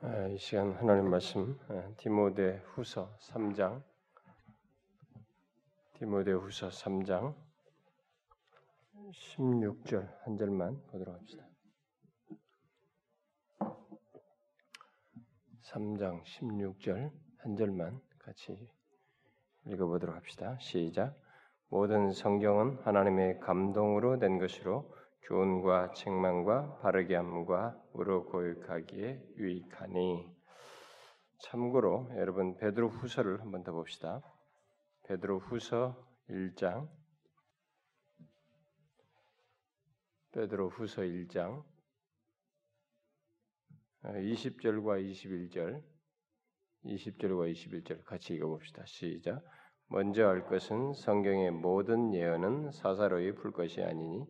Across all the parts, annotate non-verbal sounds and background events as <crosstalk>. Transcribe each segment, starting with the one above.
아, 이 시간 하나님 말씀 아, 디모데 후서 3장 디모데 후서 3장 16절 한 절만 보도록 합시다. 3장 16절 한 절만 같이 읽어보도록 합시다. 시작. 모든 성경은 하나님의 감동으로 된 것이로 교훈과 책망과 바르게 함과 우로 고육하기에 유익하니 참고로 여러분 베드로 후서를 한번 더 봅시다. 베드로 후서 1장 베드로 후서 1장 20절과 21절 20절과 21절 같이 읽어봅시다. 시작. 먼저 알 것은 성경의 모든 예언은 사사로이 풀 것이 아니니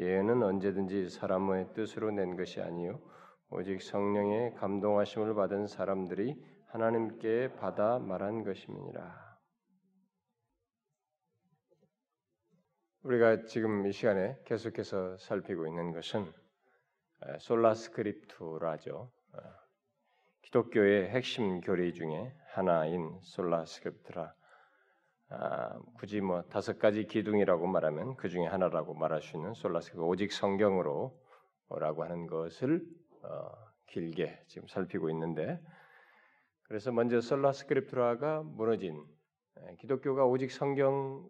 예언은 언제든지 사람의 뜻으로 낸 것이 아니요 오직 성령의 감동하심을 받은 사람들이 하나님께 받아 말한 것임이니라. 우리가 지금 이 시간에 계속해서 살피고 있는 것은 솔라스크립투라죠. 기독교의 핵심 교리 중에 하나인 솔라스크립트라. 아, 굳이 뭐 다섯 가지 기둥이라고 말하면 그 중에 하나라고 말할 수 있는 솔라스가 오직 성경으로라고 하는 것을 어, 길게 지금 살피고 있는데 그래서 먼저 솔라스크립트라가 무너진 기독교가 오직 성경으로를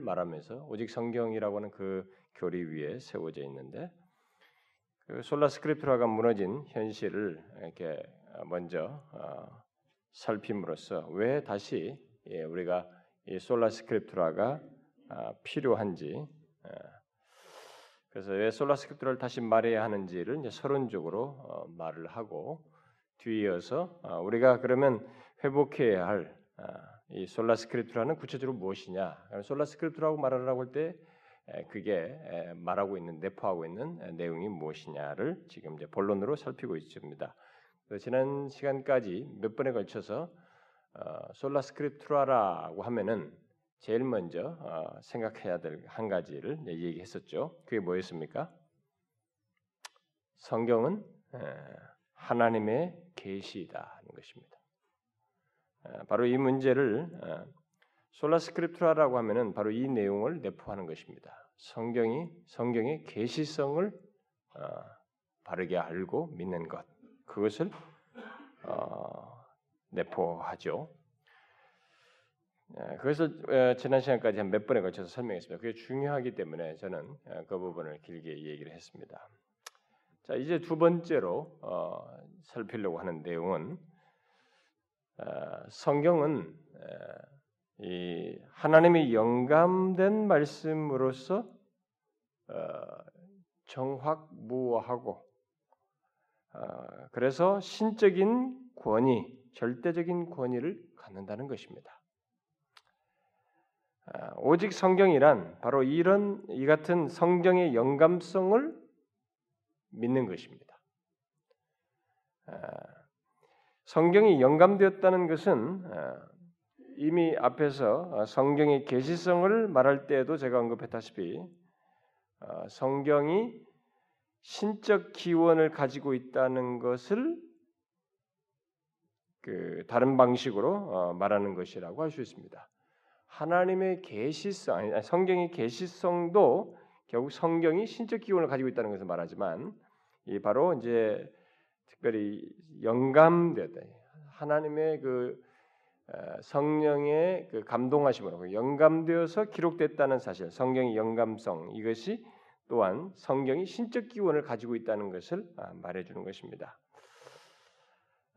말하면서 오직 성경이라고 하는 그 교리 위에 세워져 있는데 그 솔라스크립트라가 무너진 현실을 이렇게 먼저 어, 살핌으로써 왜 다시 예, 우리가 이 Sola Scriptura가 아, 필요한지 예. 그래서 왜 Sola Scriptura를 다시 말해야 하는지를 이제 서론적으로 어, 말을 하고 뒤이어서 어, 우리가 그러면 회복해야 할 이 아, Sola Scriptura는 구체적으로 무엇이냐? Sola Scriptura라고 말하라고 할 때 그게 말하고 있는 내포하고 있는 내용이 무엇이냐를 지금 이제 본론으로 살피고 있습니다. 지난 시간까지 몇 번에 걸쳐서 어, Sola Scriptura라고 하면은 제일 먼저 어, 생각해야 될 한 가지를 얘기했었죠. 그게 뭐였습니까? 성경은 에, 하나님의 계시다는 것입니다. 에, 바로 이 문제를 에, Sola Scriptura라고 하면은 바로 이 내용을 내포하는 것입니다. 성경이 성경의 계시성을 어, 바르게 알고 믿는 것 그것을 어, 내포하죠. 예, 그것을 지난 시간까지 한 몇 번에 걸쳐서 설명했습니다. 그게 중요하기 때문에 저는 예, 그 부분을 길게 얘기를 했습니다. 자 이제 두 번째로 어, 살피려고 하는 내용은 어, 성경은 에, 이 하나님의 영감된 말씀으로서 어, 정확무어하고 어, 그래서 신적인 권위 절대적인 권위를 갖는다는 것입니다. 아, 오직 성경이란 바로 이런 이 같은 성경의 영감성을 믿는 것입니다. 아, 성경이 영감되었다는 것은 아, 이미 앞에서 성경의 계시성을 말할 때에도 제가 언급했다시피 성경이 신적 기원을 가지고 있다는 것을 그 다른 방식으로 어, 말하는 것이라고 할 수 있습니다. 하나님의 계시성, 아니 성경의 계시성도 결국 성경이 신적 기원을 가지고 있다는 것을 말하지만 이 바로 이제 특별히 영감되었다. 하나님의 그 어, 성령의 그 감동하심으로 영감되어서 기록됐다는 사실, 성경의 영감성 이것이 또한 성경이 신적 기원을 가지고 있다는 것을 아, 말해주는 것입니다.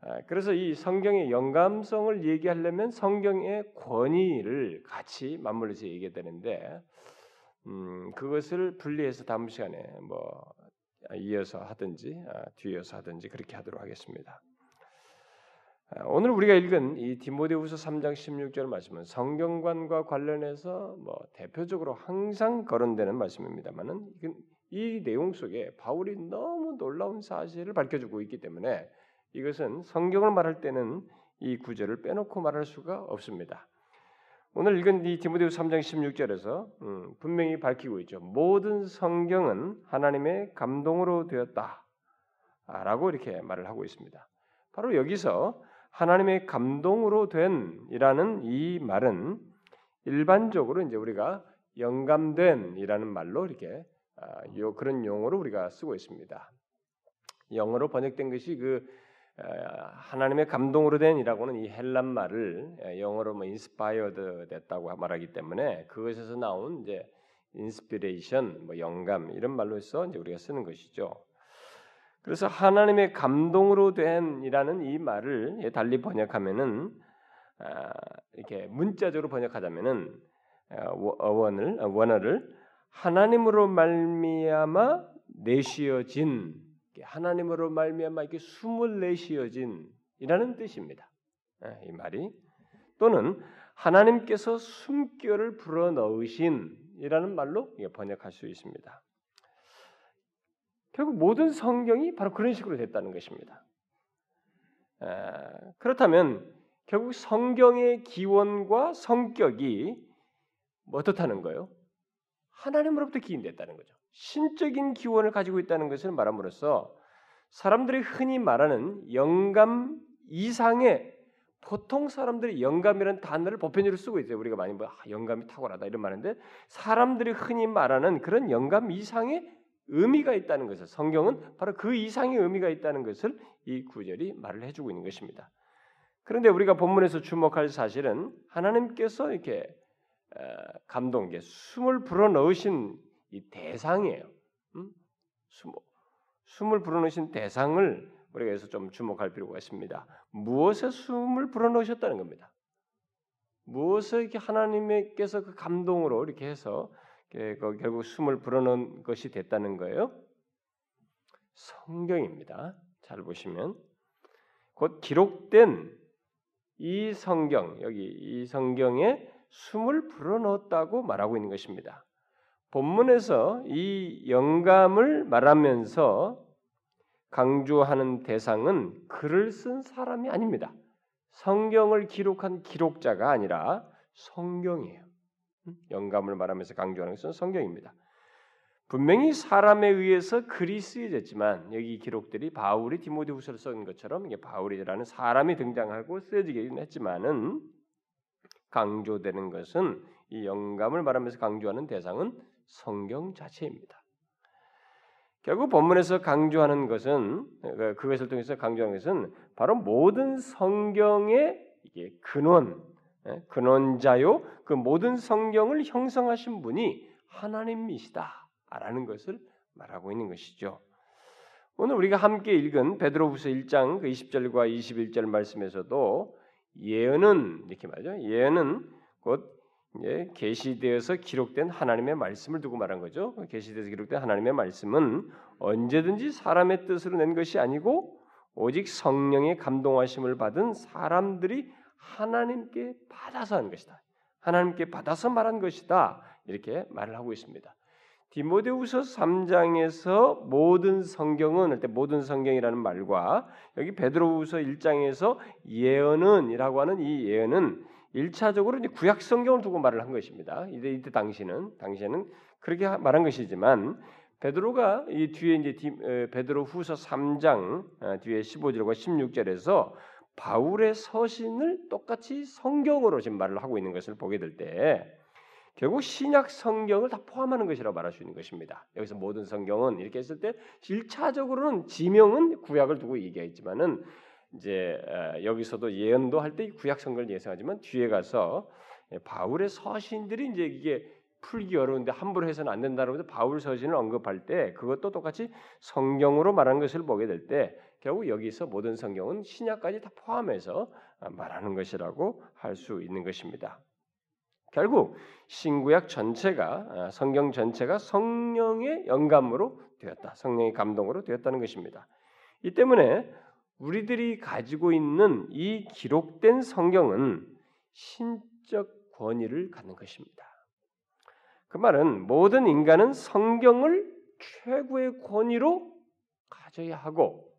아, 그래서 이 성경의 영감성을 얘기하려면 성경의 권위를 같이 맞물려서 얘기해야 되는데 음, 그것을 분리해서 다음 시간에 뭐 이어서 하든지 아, 뒤에서 하든지 그렇게 하도록 하겠습니다. 아, 오늘 우리가 읽은 이 디모데후서 3장 16절 말씀은 성경관과 관련해서 뭐 대표적으로 항상 거론되는 말씀입니다만은 이 내용 속에 바울이 너무 놀라운 사실을 밝혀주고 있기 때문에 이것은 성경을 말할 때는 이 구절을 빼놓고 말할 수가 없습니다. 오늘 읽은 이 디모데후 3장 16절에서 음, 분명히 밝히고 있죠. 모든 성경은 하나님의 감동으로 되었다. 라고 이렇게 말을 하고 있습니다. 바로 여기서 하나님의 감동으로 된이라는 이 말은 일반적으로 이제 우리가 영감된이라는 말로 이렇게 아, 요 그런 용어로 우리가 쓰고 있습니다. 영어로 번역된 것이 그 하나님의 감동으로 된이라고는 이 헬란 말을 영어로 뭐 inspired 됐다고 말하기 때문에 그것에서 나온 이제 inspiration 뭐 영감 이런 말로 해서 이제 우리가 쓰는 것이죠. 그래서 하나님의 감동으로 된이라는 이 말을 달리 번역하면은 아, 이렇게 문자적으로 번역하자면은 어, 원을 원어를 하나님으로 말미암아 내쉬어진 하나님으로 말미암아 이렇게 숨을 내쉬어진 이라는 뜻입니다. 예, 이 말이 또는 하나님께서 숨결을 불어 넣으신 이라는 말로 번역할 수 있습니다. 결국 모든 성경이 바로 그런 식으로 됐다는 것입니다. 그렇다면 결국 성경의 기원과 성격이 뭐 어떻다는 거예요? 하나님으로부터 기인됐다는 거죠. 신적인 기원을 가지고 있다는 것을 말함으로써 사람들이 흔히 말하는 영감 이상의 보통 사람들이 영감이라는 단어를 보편적으로 쓰고 있어요. 우리가 많이 뭐 아, 영감이 탁월하다 이런 말인데 사람들이 흔히 말하는 그런 영감 이상의 의미가 있다는 것을 성경은 바로 그 이상의 의미가 있다는 것을 이 구절이 말을 해주고 있는 것입니다. 그런데 우리가 본문에서 주목할 사실은 하나님께서 이렇게 감동, 숨을 불어 넣으신 이 대상이에요. 음? 숨, 숨을 불어넣으신 대상을 우리가 여기서 좀 주목할 필요가 있습니다. 무엇에 숨을 불어넣으셨다는 겁니다. 무엇을 이렇게 하나님께서 그 감동으로 이렇게 해서 그 결국 숨을 불어넣은 것이 됐다는 거예요. 성경입니다. 잘 보시면 곧 기록된 이 성경 여기 이 성경에 숨을 불어넣었다고 말하고 있는 것입니다. 본문에서 이 영감을 말하면서 강조하는 대상은 글을 쓴 사람이 아닙니다. 성경을 기록한 기록자가 아니라 성경이에요. 영감을 말하면서 강조하는 것은 성경입니다. 분명히 사람에 의해서 글이 쓰여졌지만 여기 기록들이 바울이 디모데후서를 쓴 것처럼 이게 바울이라는 사람이 등장하고 쓰여지긴 했지만은 강조되는 것은 이 영감을 말하면서 강조하는 대상은 성경 자체입니다. 결국 본문에서 강조하는 것은 그, 그것을 통해서 강조하는 것은 바로 모든 성경의 이게 근원, 예, 근원자요 그 모든 성경을 형성하신 분이 하나님이시다라는 것을 말하고 있는 것이죠. 오늘 우리가 함께 읽은 베드로후서 1장 그 20절과 21절 말씀에서도 예언은 이렇게 말하죠. 예언은 곧 예, 계시되어서 기록된 하나님의 말씀을 두고 말한 거죠. 계시되어서 기록된 하나님의 말씀은 언제든지 사람의 뜻으로 낸 것이 아니고 오직 성령의 감동하심을 받은 사람들이 하나님께 받아서 한 것이다. 하나님께 받아서 말한 것이다. 이렇게 말을 하고 있습니다. 디모데후서 3장에서 모든 성경은 할때 모든 성경이라는 말과 여기 베드로후서 1장에서 예언은이라고 하는 이 예언은 일차적으로 이제 구약 성경을 두고 말을 한 것입니다. 이때 이때 당시는 당시에는 그렇게 말한 것이지만 베드로가 이 뒤에 이제 베드로 후서 3장 어, 뒤에 15절과 16절에서 바울의 서신을 똑같이 성경으로 지금 말을 하고 있는 것을 보게 될 때 결국 신약 성경을 다 포함하는 것이라고 말할 수 있는 것입니다. 여기서 모든 성경은 이렇게 했을 때 1차적으로는 지명은 구약을 두고 얘기했지만은 이제 여기서도 예언도 할 때 구약 성경을 예상하지만 뒤에 가서 바울의 서신들이 이제 이게 풀기 어려운데 함부로 해서는 안 된다고 해서 바울 서신을 언급할 때 그것도 똑같이 성경으로 말하는 것을 보게 될 때 결국 여기서 모든 성경은 신약까지 다 포함해서 말하는 것이라고 할 수 있는 것입니다. 결국 신구약 전체가 성경 전체가 성령의 영감으로 되었다. 성령의 감동으로 되었다는 것입니다. 이 때문에 우리들이 가지고 있는 이 기록된 성경은 신적 권위를 갖는 것입니다. 그 말은 모든 인간은 성경을 최고의 권위로 가져야 하고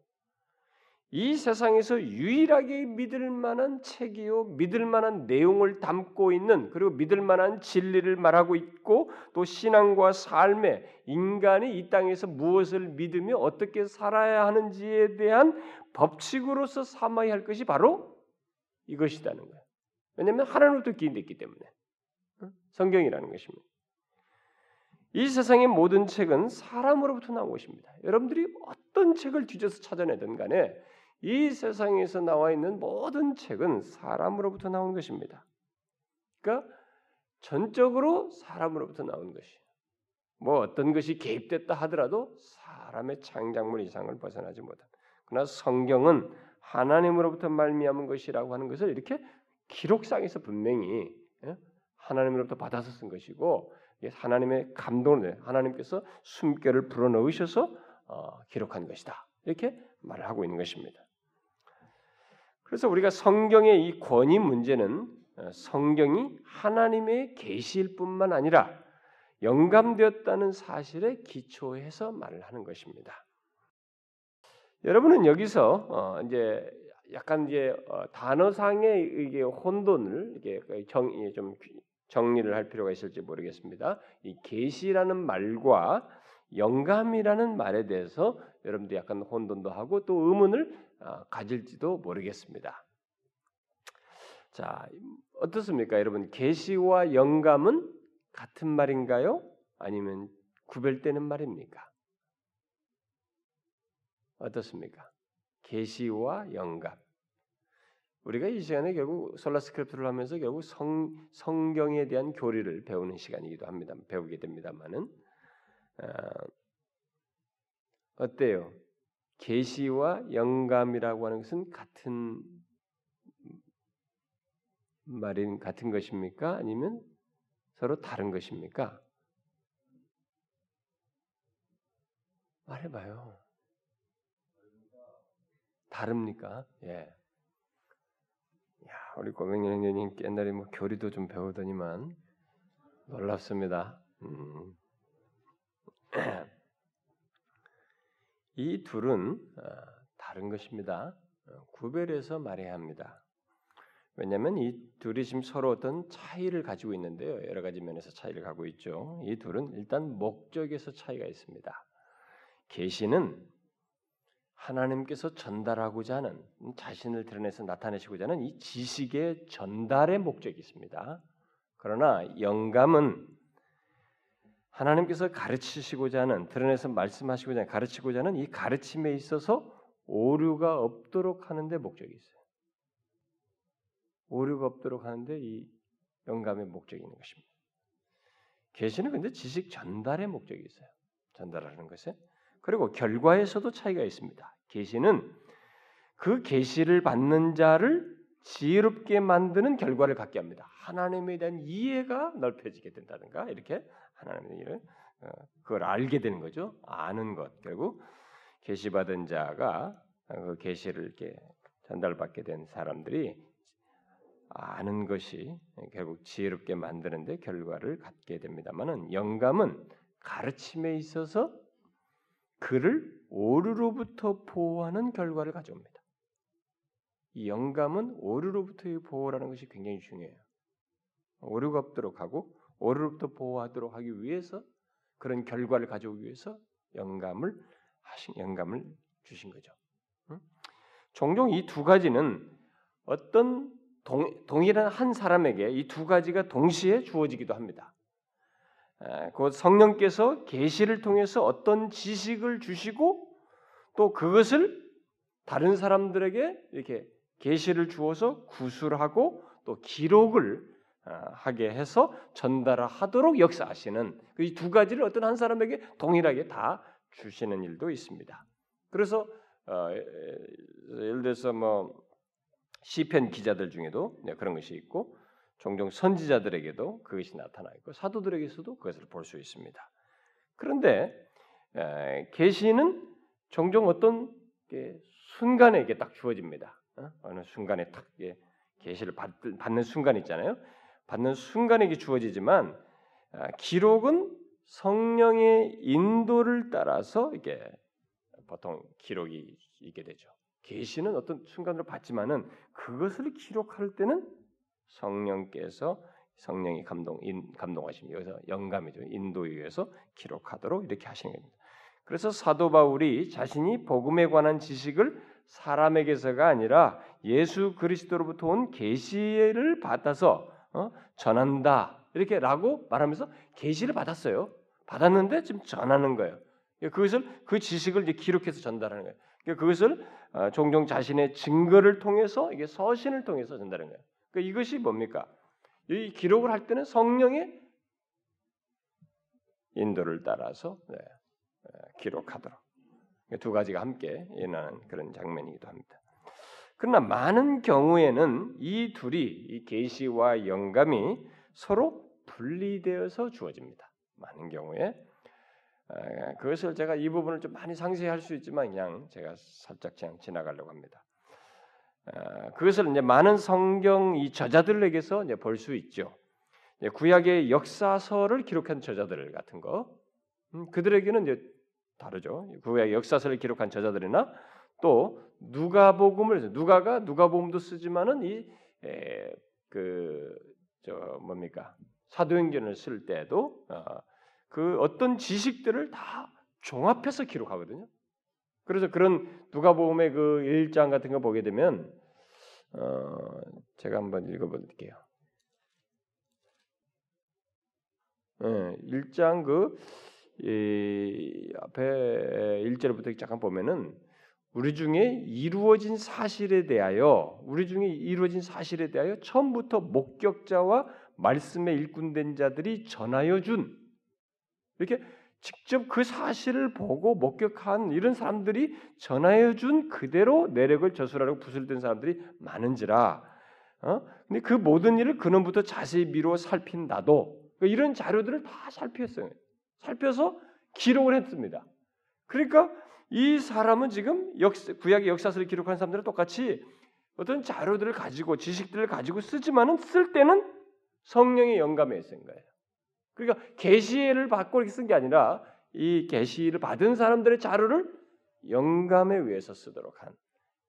이 세상에서 유일하게 믿을 만한 책이요, 믿을 만한 내용을 담고 있는 그리고 믿을 만한 진리를 말하고 있고 또 신앙과 삶에 인간이 이 땅에서 무엇을 믿으며 어떻게 살아야 하는지에 대한 법칙으로서 삼아야 할 것이 바로 이것이라는 거예요. 왜냐하면 하나님부터 기인됐기 때문에 성경이라는 것입니다. 이 세상의 모든 책은 사람으로부터 나온 것입니다. 여러분들이 어떤 책을 뒤져서 찾아내든 간에 이 세상에서 나와 있는 모든 책은 사람으로부터 나온 것입니다. 그러니까 전적으로 사람으로부터 나온 것이. 뭐 어떤 것이 개입됐다 하더라도 사람의 창작물 이상을 벗어나지 못한. 그러나 성경은 하나님으로부터 말미암은 것이라고 하는 것을 이렇게 기록상에서 분명히 예? 하나님으로부터 받아서 쓴 것이고 하나님의 감동을 하나님께서 숨결을 불어넣으셔서 어, 기록한 것이다. 이렇게 말을 하고 있는 것입니다. 그래서 우리가 성경의 이 권위 문제는 어, 성경이 하나님의 계시일 뿐만 아니라 영감되었다는 사실에 기초해서 말을 하는 것입니다. 여러분은 여기서 어 이제 약간 이제 어 단어상의 이게 혼돈을 이게 정, 좀 정리를 할 필요가 있을지 모르겠습니다. 이 계시라는 말과 영감이라는 말에 대해서 여러분들 약간 혼돈도 하고 또 의문을 어, 가질지도 모르겠습니다. 자, 어떻습니까, 여러분? 계시와 영감은 같은 말인가요? 아니면 구별되는 말입니까? 어떻습니까? 계시와 영감. 우리가 이 시간에 결국 Sola Scriptura를 하면서 결국 성, 성경에 대한 교리를 배우는 시간이기도 합니다. 배우게 됩니다만은 어, 어때요? 계시와 영감이라고 하는 것은 같은 말인 같은 것입니까? 아니면 서로 다른 것입니까? 말해봐요. 다릅니까? 예. 야, 우리 고백년 형님 옛날에 뭐 교리도 좀 배우더니만 놀랍습니다. 음. <clears throat> 이 둘은 어, 다른 것입니다. 어, 구별해서 말해야 합니다. 왜냐하면 이 둘이 지금 서로 어떤 차이를 가지고 있는데요. 여러 가지 면에서 차이를 가고 있죠. 이 둘은 일단 목적에서 차이가 있습니다. 계시는 하나님께서 전달하고자 하는 자신을 드러내서 나타내시고자 하는 이 지식의 전달의 목적이 있습니다. 그러나 영감은 하나님께서 가르치시고자 하는 드러내서 말씀하시고자 하는 가르치고자 하는 이 가르침에 있어서 오류가 없도록 하는 데 목적이 있어요. 오류가 없도록 하는데 이 영감의 목적이 있는 것입니다. 계시는 근데 지식 전달의 목적이 있어요. 전달하는 것에 그리고 결과에서도 차이가 있습니다. 계시는 그 계시를 받는 자를 지혜롭게 만드는 결과를 갖게 합니다. 하나님에 대한 이해가 넓혀지게 된다든가 이렇게 하나님의 일을 어, 그걸 알게 되는 거죠. 아는 것 결국 계시 받은 자가 그 계시를 이렇게 전달받게 된 사람들이 아는 것이 결국 지혜롭게 만드는데 결과를 갖게 됩니다만은 영감은 가르침에 있어서 그를 오류로부터 보호하는 결과를 가져옵니다. 이 영감은 오류로부터의 보호라는 것이 굉장히 중요해요. 오류가 없도록 하고 오류로부터 보호하도록 하기 위해서 그런 결과를 가져오기 위해서 영감을 하신 영감을 주신 거죠. 응? 종종 이 두 가지는 어떤 동, 동일한 한 사람에게 이 두 가지가 동시에 주어지기도 합니다. 곧 성령께서 계시를 통해서 어떤 지식을 주시고 또 그것을 다른 사람들에게 이렇게 계시를 주어서 구술하고 또 기록을 어, 하게 해서 전달하도록 역사하시는 그이두 가지를 어떤 한 사람에게 동일하게 다 주시는 일도 있습니다. 그래서 어, 예를 들어서 뭐 시편 기자들 중에도 네, 그런 것이 있고 종종 선지자들에게도 그것이 나타나 있고 사도들에게서도 그것을 볼 수 있습니다. 그런데 계시는 종종 어떤 순간에 이게 딱 주어집니다. 어? 느 순간에 딱 계시를 받는 순간 있잖아요. 받는 순간에 이게 주어지지만 아, 기록은 성령의 인도를 따라서 이게 보통 기록이 있게 되죠. 계시는 어떤 순간으로 받지만은 그것을 기록할 때는 성령께서 성령이 감동 인, 감동하심 여기서 영감이죠 인도에 의해서 기록하도록 이렇게 하시는 겁니다. 그래서 사도 바울이 자신이 복음에 관한 지식을 사람에게서가 아니라 예수 그리스도로부터 온 계시를 받아서 어? 전한다 이렇게 라고 말하면서 계시를 받았어요. 받았는데 지금 전하는 거예요. 그것을 그 지식을 이제 기록해서 전달하는 거예요. 그러니까 그것을 어, 종종 자신의 증거를 통해서 이게 서신을 통해서 전달하는 거예요. 그러니까 이것이 뭡니까? 이 기록을 할 때는 성령의 인도를 따라서 네, 기록하도록 두 가지가 함께 일어나는 그런 장면이기도 합니다. 그러나 많은 경우에는 이 둘이 이 계시와 영감이 서로 분리되어서 주어집니다. 많은 경우에 그것을 제가 이 부분을 좀 많이 상세히 할 수 있지만 그냥 제가 살짝 그냥 지나가려고 합니다. 그것을 이제 많은 성경 이 저자들에게서 이제 볼 수 있죠. 구약의 역사서를 기록한 저자들 같은 거, 음, 그들에게는 이제 다르죠. 구약 역사서를 기록한 저자들이나 또 누가복음을 누가가 누가복음도 쓰지만은 이그 뭡니까 사도행전을 쓸 때도 어, 그 어떤 지식들을 다 종합해서 기록하거든요. 그래서 그런 누가복음의 그 1장 같은 거 보게 되면 어, 제가 한번 읽어볼게요. 네, 예, 1장 그 이, 앞에 1절부터 잠깐 보면은 우리 중에 이루어진 사실에 대하여 우리 중에 이루어진 사실에 대하여 처음부터 목격자와 말씀에 일꾼된 자들이 전하여 준 이렇게 직접 그 사실을 보고 목격한 이런 사람들이 전하여 준 그대로 내력을 저술하려고 든 사람들이 많은지라. 어? 근데 그 모든 일을 근원부터 자세히 미루어 살핀 나도 그러니까 이런 자료들을 다 살폈어요. 살펴서 기록을 했습니다. 그러니까 이 사람은 지금 역사, 구약의 역사서를 기록한 사람들은 똑같이 어떤 자료들을 가지고 지식들을 가지고 쓰지만은 쓸 때는 성령의 영감에 쓴 거예요. 그러니까 계시를 받고 이렇게 쓴 게 아니라 이 계시를 받은 사람들의 자료를 영감에 의해서 쓰도록 한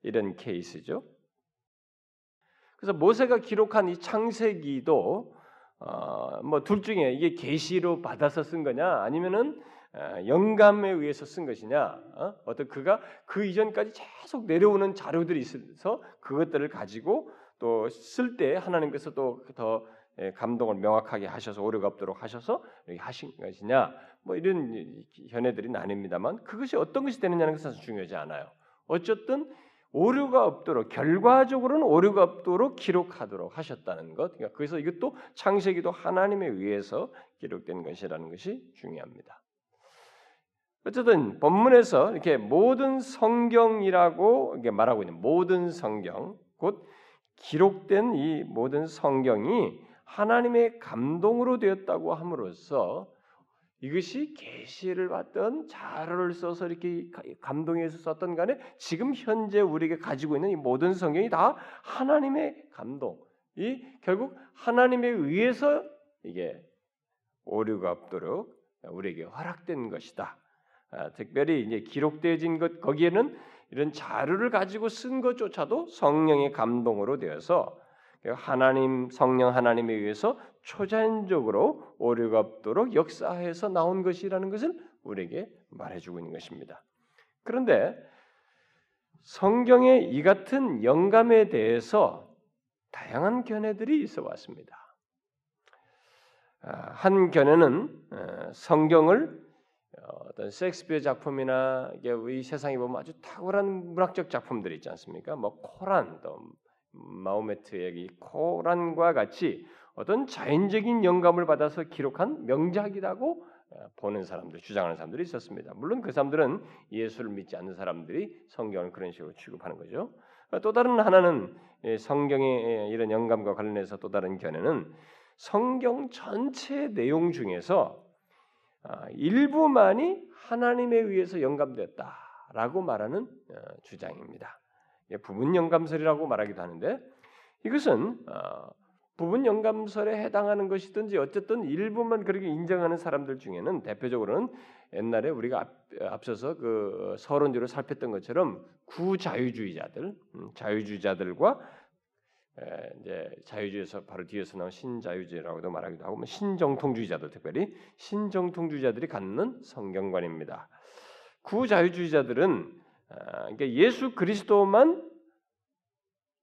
이런 케이스죠. 그래서 모세가 기록한 이 창세기도 어, 뭐 둘 중에 이게 계시로 받아서 쓴 거냐 아니면은 어, 영감에 의해서 쓴 것이냐 어? 어떤 그가 그 이전까지 계속 내려오는 자료들이 있어서 그것들을 가지고 또 쓸 때 하나님께서 또 더 감동을 명확하게 하셔서 오류가 없도록 하셔서 하신 것이냐 뭐 이런 현애들이 나뉩니다만 그것이 어떤 것이 되느냐는 것은 중요하지 않아요. 어쨌든 오류가 없도록 결과적으로는 오류가 없도록 기록하도록 하셨다는 것. 그러니까 그래서 이것도 창세기도 하나님에 의해서 기록된 것이라는 것이 중요합니다. 어쨌든 본문에서 이렇게 모든 성경이라고 이렇게 말하고 있는 모든 성경, 곧 기록된 이 모든 성경이 하나님의 감동으로 되었다고 함으로써 이것이 계시를 받던 자료를 써서 이렇게 감동해서 썼던 간에 지금 현재 우리에게 가지고 있는 이 모든 성경이 다 하나님의 감동, 이 결국 하나님에 의해서 이게 오류가 없도록 우리에게 허락된 것이다. 아, 특별히 이제 기록되어진 것 거기에는 이런 자료를 가지고 쓴 것조차도 성령의 감동으로 되어서 하나님 성령 하나님에 의해서 초자연적으로 오류가 없도록 역사해서 나온 것이라는 것을 우리에게 말해주고 있는 것입니다. 그런데 성경의 이 같은 영감에 대해서 다양한 견해들이 있어 왔습니다. 아, 한 견해는 어, 성경을 어떤 섹스피어 작품이나 이 세상에 보면 아주 탁월한 문학적 작품들이 있지 않습니까? 뭐 코란, 또 마호메트의 이 코란과 같이 어떤 자연적인 영감을 받아서 기록한 명작이라고 어, 보는 사람들, 주장하는 사람들이 있었습니다. 물론 그 사람들은 예수를 믿지 않는 사람들이 성경을 그런 식으로 취급하는 거죠. 또 다른 하나는 성경의 이런 영감과 관련해서 또 다른 견해는 성경 전체 내용 중에서 아, 일부만이 하나님에 의해서 영감되었다라고 말하는 어, 주장입니다. 부분 영감설이라고 말하기도 하는데 이것은 어, 부분 영감설에 해당하는 것이든지 어쨌든 일부만 그렇게 인정하는 사람들 중에는 대표적으로는 옛날에 우리가 앞, 앞서서 그 서론지로 살폈던 것처럼 구자유주의자들, 음, 자유주의자들과 에, 이제 자유주의에서 바로 뒤에서 나온 신자유주의라고도 말하기도 하고 뭐 신정통주의자들 특별히 신정통주의자들이 갖는 성경관입니다. 구자유주의자들은 아, 그러니까 예수 그리스도만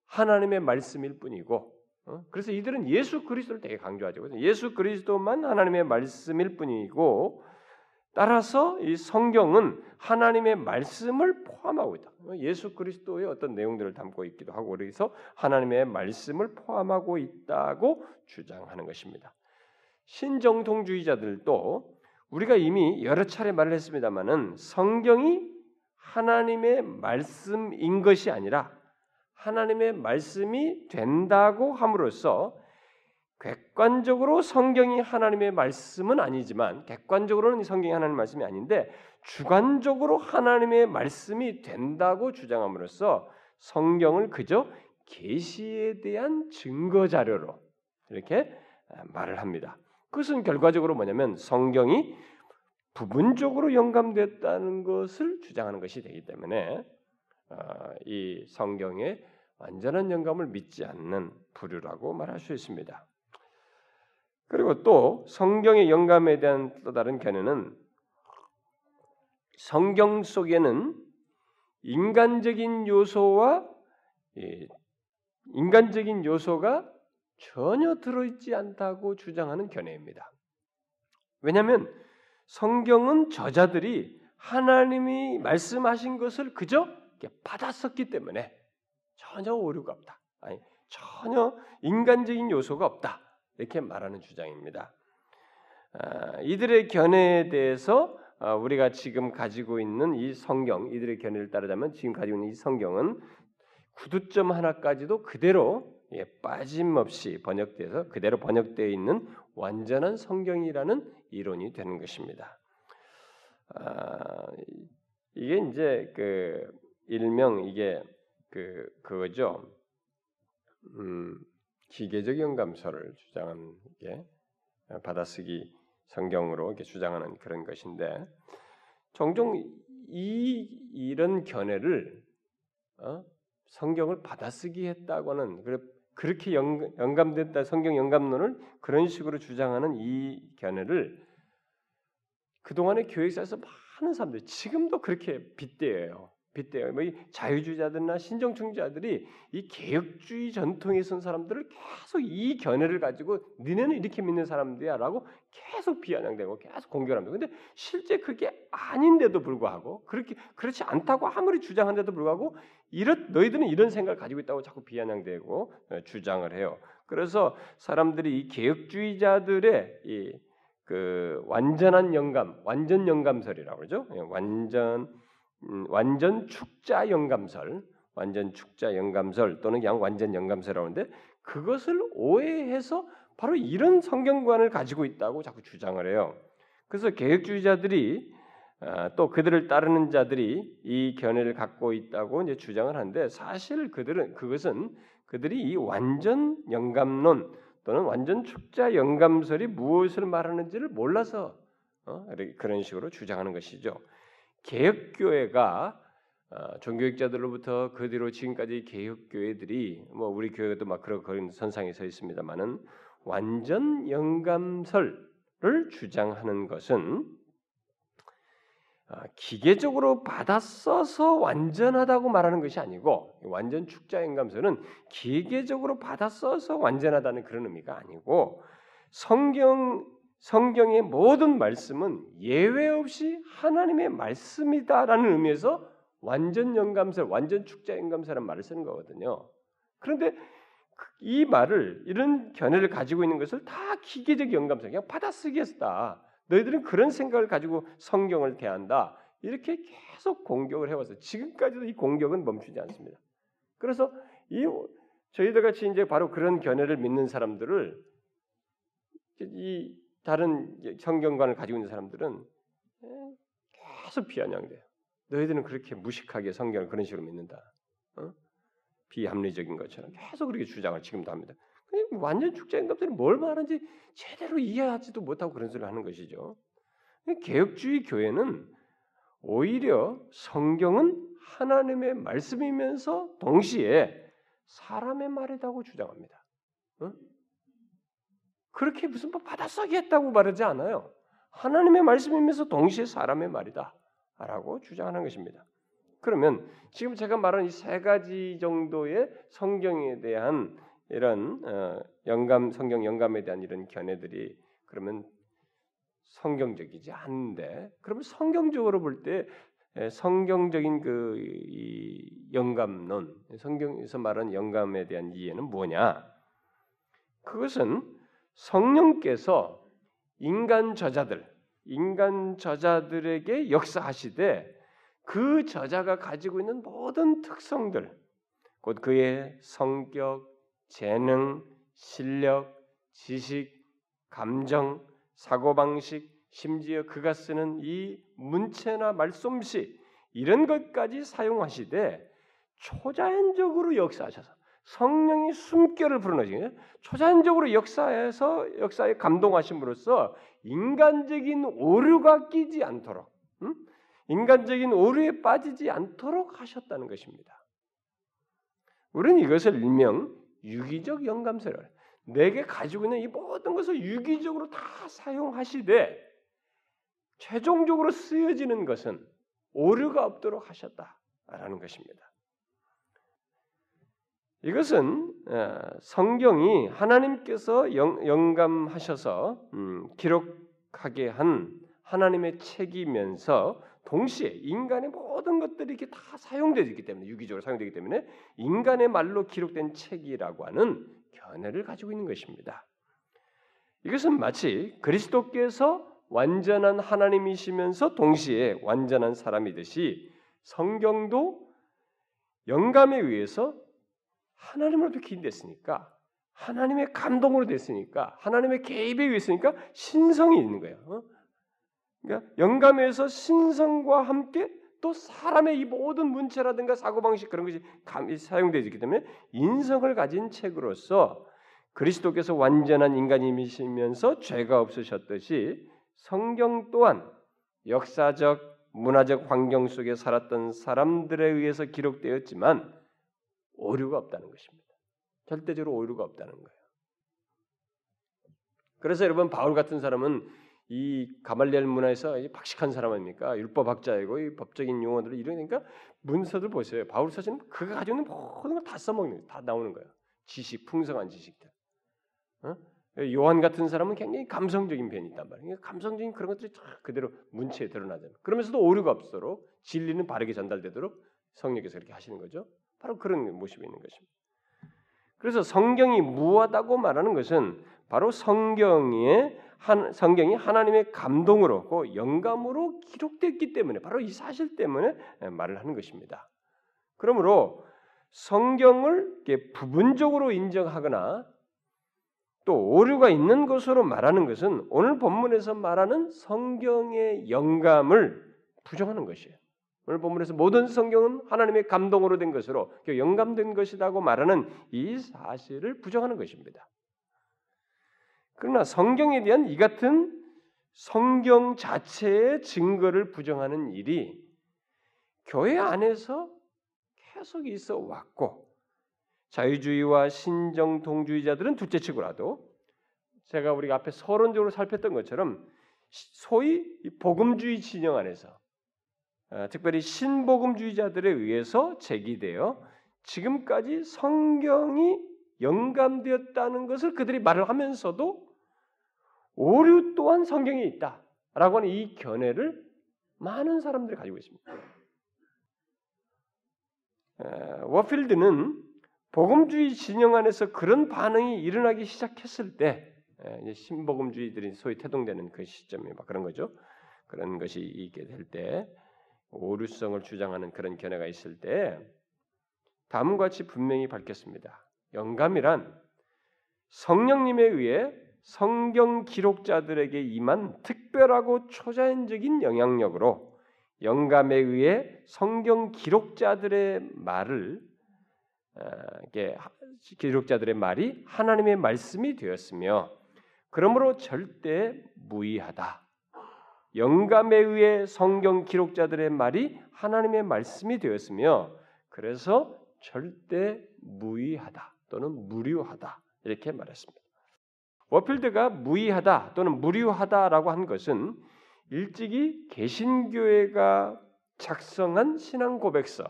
하나님의 말씀일 뿐이고 어? 그래서 이들은 예수 그리스도를 되게 강조하죠. 예수 그리스도만 하나님의 말씀일 뿐이고 따라서 이 성경은 하나님의 말씀을 포함하고 있다. 예수 그리스도의 어떤 내용들을 담고 있기도 하고 그래서 하나님의 말씀을 포함하고 있다고 주장하는 것입니다. 신정통주의자들도 우리가 이미 여러 차례 말을 했습니다만은 성경이 하나님의 말씀인 것이 아니라 하나님의 말씀이 된다고 함으로써 객관적으로 성경이 하나님의 말씀은 아니지만 객관적으로는 성경이 하나님의 말씀이 아닌데 주관적으로 하나님의 말씀이 된다고 주장함으로써 성경을 그저 계시에 대한 증거 자료로 이렇게 말을 합니다. 그것은 결과적으로 뭐냐면 성경이 부분적으로 영감됐다는 것을 주장하는 것이 되기 때문에 어, 이 성경의 완전한 영감을 믿지 않는 부류라고 말할 수 있습니다. 그리고 또 성경의 영감에 대한 또 다른 견해는 성경 속에는 인간적인 요소와 인간적인 요소가 전혀 들어있지 않다고 주장하는 견해입니다. 왜냐하면 성경은 저자들이 하나님이 말씀하신 것을 그저 받았었기 때문에 전혀 오류가 없다. 아니 전혀 인간적인 요소가 없다. 이렇게 말하는 주장입니다. 아, 이들의 견해에 대해서 아, 우리가 지금 가지고 있는 이 성경, 이들의 견해를 따르자면 지금 가지고 있는 이 성경은 구두점 하나까지도 그대로 예, 빠짐없이 번역돼서 그대로 번역되어 있는 완전한 성경이라는 이론이 되는 것입니다. 아, 이게 이제 그 일명 이게 그 그거죠. 음, 기계적 영감서를 주장한 게 받아쓰기 성경으로 이렇게 주장하는 그런 것인데 종종 이 이런 견해를 어? 성경을 받아쓰기 했다고는 그렇게 영, 영감됐다 성경 영감론을 그런 식으로 주장하는 이 견해를 그동안의 교육사에서 많은 사람들 지금도 그렇게 빗대어요. 빗대요. 뭐 자유주의자들이나 신정충자들이 이 개혁주의 전통에 선 사람들을 계속 이 견해를 가지고 니네는 이렇게 믿는 사람들이야라고 계속 비아냥대고 계속 공격합니다. 근데 실제 그게 아닌데도 불구하고 그렇게 그렇지 않다고 아무리 주장한데도 불구하고 이런 너희들은 이런 생각을 가지고 있다고 자꾸 비아냥대고 어, 주장을 해요. 그래서 사람들이 이 개혁주의자들의 이 그 완전한 영감, 완전 영감설이라고 그러죠. 예, 완전 음, 완전 축자 영감설, 완전 축자 영감설 또는 그냥 완전 영감설이라고 하는데 그것을 오해해서 바로 이런 성경관을 가지고 있다고 자꾸 주장을 해요. 그래서 개혁주의자들이 아, 또 그들을 따르는 자들이 이 견해를 갖고 있다고 이제 주장을 하는데 사실 그들은 그것은 그들이 이 완전 영감론 또는 완전 축자 영감설이 무엇을 말하는지를 몰라서 어? 그런 식으로 주장하는 것이죠. 개혁교회가 어, 종교학자들로부터 그 뒤로 지금까지 개혁교회들이 뭐 우리 교회도 막 그런 그런 선상에 서 있습니다만은 완전 영감설을 주장하는 것은 어, 기계적으로 받아 써서 완전하다고 말하는 것이 아니고 완전 축자 영감설은 기계적으로 받아 써서 완전하다는 그런 의미가 아니고 성경 성경의 모든 말씀은 예외 없이 하나님의 말씀이다라는 의미에서 완전 영감설, 완전 축자 영감설이라는 말을 쓰는 거거든요. 그런데 이 말을 이런 견해를 가지고 있는 것을 다 기계적 영감설, 그냥 받아쓰기했다. 너희들은 그런 생각을 가지고 성경을 대한다. 이렇게 계속 공격을 해와서 지금까지도 이 공격은 멈추지 않습니다. 그래서 이 저희들 같이 이제 바로 그런 견해를 믿는 사람들을 이 다른 성경관을 가지고 있는 사람들은 계속 비아냥돼요. 너희들은 그렇게 무식하게 성경을 그런 식으로 믿는다. 어? 비합리적인 것처럼 계속 그렇게 주장을 지금도 합니다. 완전 축자인감들이 뭘 말하는지 제대로 이해하지도 못하고 그런 소리를 하는 것이죠. 개혁주의 교회는 오히려 성경은 하나님의 말씀이면서 동시에 사람의 말이라고 주장합니다. 어? 그렇게 무슨 뭐 받아쓰기 했다고 말하지 않아요. 하나님의 말씀이면서 동시에 사람의 말이다 라고 주장하는 것입니다. 그러면 지금 제가 말한 이 세 가지 정도의 성경에 대한 이런 어, 영감 성경 영감에 대한 이런 견해들이 그러면 성경적이지 않은데 그러면 성경적으로 볼 때 성경적인 그 영감론 성경에서 말하는 영감에 대한 이해는 뭐냐? 그것은 성령께서 인간 저자들 인간 저자들에게 역사하시되 그 저자가 가지고 있는 모든 특성들 곧 그의 성격, 재능, 실력, 지식, 감정, 사고방식, 심지어 그가 쓰는 이 문체나 말솜씨 이런 것까지 사용하시되 초자연적으로 역사하셔서 성령이 숨결을 불어넣으시요 초자연적으로 역사에서 역사에 감동하심으로써 인간적인 오류가 끼지 않도록 음? 인간적인 오류에 빠지지 않도록 하셨다는 것입니다. 우리는 이것을 일명 유기적 영감세를 내게 가지고 있는 이 모든 것을 유기적으로 다 사용하시되 최종적으로 쓰여지는 것은 오류가 없도록 하셨다라는 것입니다. 이것은 어, 성경이 하나님께서 영감하셔서 음, 기록하게 한 하나님의 책이면서 동시에 인간의 모든 것들이 이렇게 다 사용되기 때문에 유기적으로 사용되기 때문에 인간의 말로 기록된 책이라고 하는 견해를 가지고 있는 것입니다. 이것은 마치 그리스도께서 완전한 하나님이시면서 동시에 완전한 사람이듯이 성경도 영감에 의해서 하나님으로부터 기인됐으니까 하나님의 감동으로 됐으니까 하나님의 개입에 의했으니까 신성이 있는 거예요. 어? 그러니까 영감에서 신성과 함께 또 사람의 이 모든 문체라든가 사고방식 그런 것이 사용되어 있기 때문에 인성을 가진 책으로서 그리스도께서 완전한 인간이시면서 죄가 없으셨듯이 성경 또한 역사적 문화적 환경 속에 살았던 사람들에 의해서 기록되었지만 오류가 없다는 것입니다. 절대적으로 오류가 없다는 거예요. 그래서 여러분 바울 같은 사람은 이 가말리엘 문화에서 박식한 사람 아닙니까? 율법학자이고 이 법적인 용어들을 이러니까 문서들 보세요. 바울 사실은 그가 가지고 있는 모든 걸 다 써먹는 다 나오는 거예요. 지식, 풍성한 지식들. 어? 요한 같은 사람은 굉장히 감성적인 편이 있단 말이에요. 그러니까 감성적인 그런 것들이 다 그대로 문체에 드러나잖아요. 그러면서도 오류가 없도록 진리는 바르게 전달되도록 성령께서 그렇게 하시는 거죠. 바로 그런 모습이 있는 것입니다. 그래서 성경이 무하다고 말하는 것은 바로 성경의 한, 성경이 하나님의 감동으로 그 영감으로 기록됐기 때문에 바로 이 사실 때문에 말을 하는 것입니다. 그러므로 성경을 부분적으로 인정하거나 또 오류가 있는 것으로 말하는 것은 오늘 본문에서 말하는 성경의 영감을 부정하는 것이에요. 오늘 본문에서 모든 성경은 하나님의 감동으로 된 것으로 영감된 것이라고 말하는 이 사실을 부정하는 것입니다. 그러나 성경에 대한 이 같은 성경 자체의 증거를 부정하는 일이 교회 안에서 계속 있어 왔고 자유주의와 신정동주의자들은 둘째 치고라도 제가 우리가 앞에 서론적으로 살폈던 것처럼 소위 복음주의 진영 안에서 어, 특별히 신복음주의자들에 의해서 제기되어 지금까지 성경이 영감되었다는 것을 그들이 말을 하면서도 오류 또한 성경에 있다라고 하는 이 견해를 많은 사람들이 가지고 있습니다. 워필드는 복음주의 진영 안에서 그런 반응이 일어나기 시작했을 때 신복음주의들이 소위 태동되는 그 시점이 막 그런 거죠. 그런 것이 있게 될 때 오류성을 주장하는 그런 견해가 있을 때 다음과 같이 분명히 밝혔습니다. 영감이란 성령님에 의해 성경 기록자들에게 임한 특별하고 초자연적인 영향력으로 영감에 의해 성경 기록자들의 말을 이게 기록자들의 말이 하나님의 말씀이 되었으며 그러므로 절대 무의하다. 영감에 의해 성경 기록자들의 말이 하나님의 말씀이 되었으며 그래서 절대 무오하다 또는 무류하다 이렇게 말했습니다. 워필드가 무오하다 또는 무류하다라고 한 것은 일찍이 개신교회가 작성한 신앙 고백서,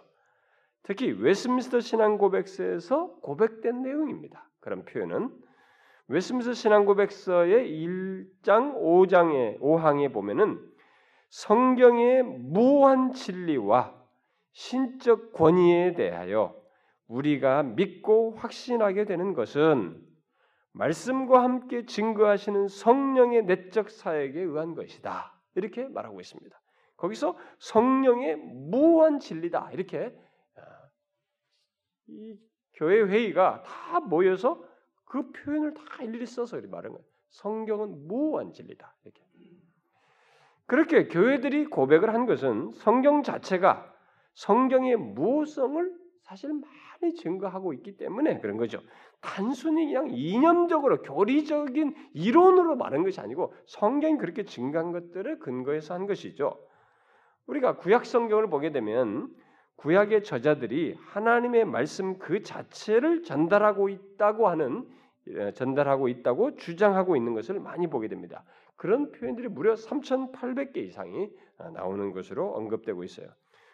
특히 웨스트민스터 신앙 고백서에서 고백된 내용입니다. 그런 표현은 웨스트민스터 신앙 고백서의 1장 5장에 5항에 보면은 성경의 무한 진리와 신적 권위에 대하여 우리가 믿고 확신하게 되는 것은 말씀과 함께 증거하시는 성령의 내적 사역에 의한 것이다. 이렇게 말하고 있습니다. 거기서 성령의 무한 진리다. 이렇게 아, 이 교회 회의가 다 모여서 그 표현을 다 일일이 써서 말한 거예요. 성경은 무한 진리다. 이렇게. 그렇게 교회들이 고백을 한 것은 성경 자체가 성경의 무성을 사실 많이 증거하고 있기 때문에 그런 거죠. 단순히 그냥 이념적으로 교리적인 이론으로 말한 것이 아니고 성경이 그렇게 증거한 것들을 근거해서 한 것이죠. 우리가 구약 성경을 보게 되면 구약의 저자들이 하나님의 말씀 그 자체를 전달하고 있다고 하는 예, 전달하고 있다고 주장하고 있는 것을 많이 보게 됩니다. 그런 표현들이 무려 3,800개 이상이 나오는 것으로 언급되고 있어요.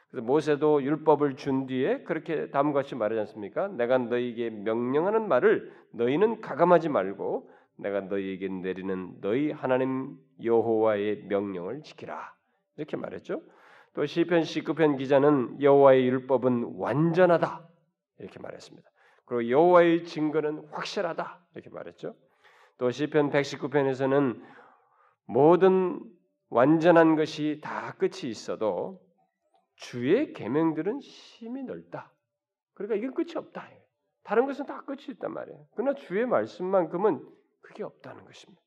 그래서 모세도 율법을 준 뒤에 그렇게 다음과 같이 말하지 않습니까? 내가 너희에게 명령하는 말을 너희는 가감하지 말고 내가 너희에게 내리는 너희 하나님 여호와의 명령을 지키라. 이렇게 말했죠. 또 시편 19편 기자는 여호와의 율법은 완전하다. 이렇게 말했습니다. 그리고 여호와의 증거는 확실하다. 이렇게 말했죠. 또 시편 119편에서는 모든 완전한 것이 다 끝이 있어도 주의 계명들은 심히 넓다. 그러니까 이건 끝이 없다. 다른 것은 다 끝이 있단 말이에요. 그러나 주의 말씀만큼은 그게 없다는 것입니다.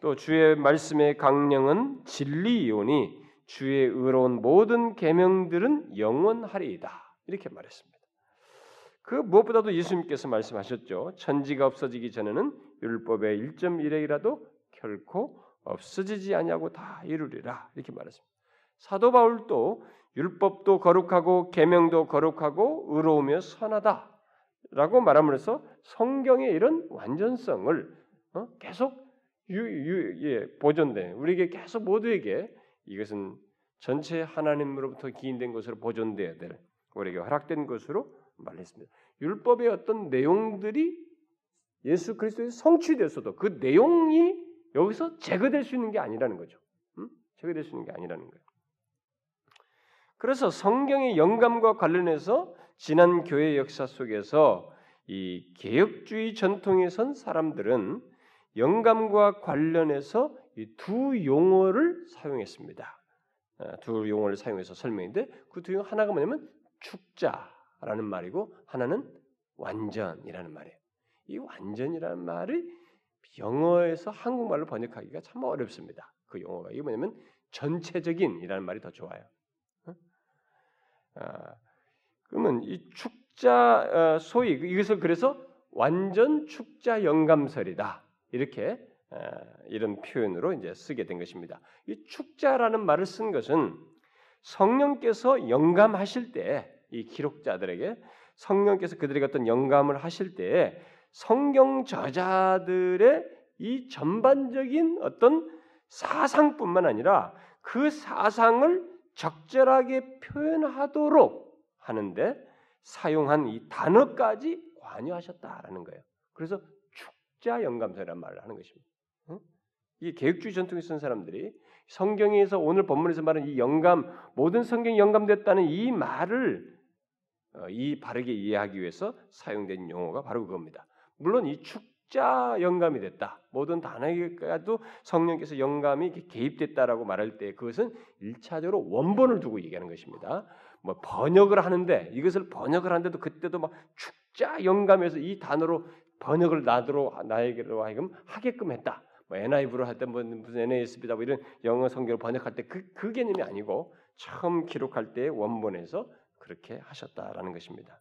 또 주의 말씀의 강령은 진리이오니 주의 의로운 모든 계명들은 영원하리이다. 이렇게 말했습니다. 그 무엇보다도 예수님께서 말씀하셨죠. 천지가 없어지기 전에는 율법의 1.1핵이라도 결코 없어지지 아니하고 다 이루리라. 이렇게 말했습니다. 사도 바울도 율법도 거룩하고 계명도 거룩하고 의로우며 선하다라고 말함으로써 성경의 이런 완전성을 어? 계속 유, 유, 예, 보존돼 우리에게 계속 모두에게 이것은 전체 하나님으로부터 기인된 것으로 보존돼야 될 우리에게 허락된 것으로 말했습니다. 율법의 어떤 내용들이 예수 그리스도의 성취됐어도 그 내용이 여기서 제거될 수 있는 게 아니라는 거죠. 음? 제거될 수 있는 게 아니라는 거예요. 그래서 성경의 영감과 관련해서 지난 교회 역사 속에서 이 개혁주의 전통에 선 사람들은 영감과 관련해서 이두 용어를 사용했습니다. 아, 두 용어를 사용해서 설명인데 그 두 용어 하나가 뭐냐면 축자라는 말이고 하나는 완전이라는 말이에요. 이 완전이라는 말을 영어에서 한국말로 번역하기가 참 어렵습니다. 그 용어가 이게 뭐냐면 전체적인이라는 말이 더 좋아요. 아, 그러면 이 축자 어, 소위 이것을 그래서 완전 축자 영감설이다 이렇게 어, 이런 표현으로 이제 쓰게 된 것입니다. 이 축자라는 말을 쓴 것은 성령께서 영감하실 때 이 기록자들에게 성령께서 그들에게 어떤 영감을 하실 때 성경 저자들의 이 전반적인 어떤 사상뿐만 아니라 그 사상을 적절하게 표현하도록 하는데 사용한 이 단어까지 관여하셨다라는 거예요. 그래서 축자 영감서라는 말을 하는 것입니다. 이 개혁주의 전통에 쓴 사람들이 성경에서 오늘 본문에서 말하는 이 영감 모든 성경이 영감됐다는 이 말을 어, 이 바르게 이해하기 위해서 사용된 용어가 바로 그겁니다. 물론 이 축자 영감이 됐다. 모든 단어에도 성령께서 영감이 개입됐다라고 말할 때 그것은 일차적으로 원본을 두고 얘기하는 것입니다. 뭐 번역을 하는데 이것을 번역을 하는데도 그때도 막 축자 영감에서 이 단어로 번역을 나도록 나에게로 하여금 하게끔 했다. 뭐 NIV로 할때 뭐 무슨 NASB다 뭐 이런 영어 성경을 번역할 때 그 그 개념이 아니고 처음 기록할 때 원본에서 그렇게 하셨다라는 것입니다.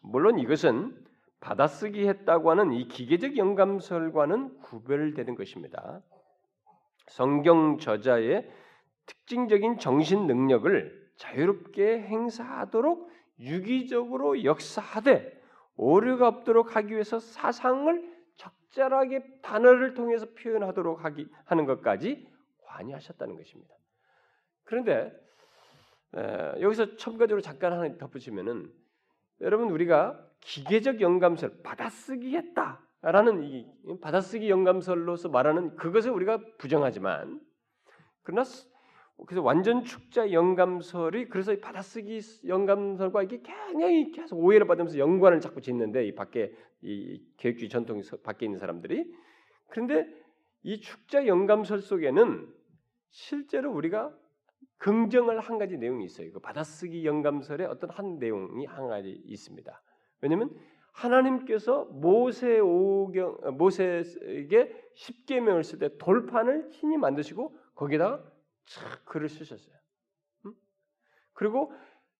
물론 이것은 받아쓰기 했다고 하는 이 기계적 영감설과는 구별되는 것입니다. 성경 저자의 특징적인 정신 능력을 자유롭게 행사하도록 유기적으로 역사하되 오류가 없도록 하기 위해서 사상을 적절하게 단어를 통해서 표현하도록 하기 하는 것까지 관여하셨다는 것입니다. 그런데 에, 여기서 첨가적으로 잠깐 하나 덧붙이면은 여러분 우리가 기계적 영감설 받아쓰기 했다라는 이 받아쓰기 영감설로서 말하는 그것을 우리가 부정하지만 그러나 그래서 완전 축자 영감설이 그래서 받아쓰기 영감설과 이게 굉장히 계속 오해를 받으면서 연관을 자꾸 짓는데 이 밖에 이 계획주의 전통 밖에 있는 사람들이 그런데 이 축자 영감설 속에는 실제로 우리가 긍정을 한 가지 내용이 있어요. 그 받아쓰기 영감설의 어떤 한 내용이 한 가지 있습니다. 왜냐하면 하나님께서 모세 오경 모세에게 십계명을 쓸 때 돌판을 신이 만드시고 거기다가 촥 글을 쓰셨어요. 응? 그리고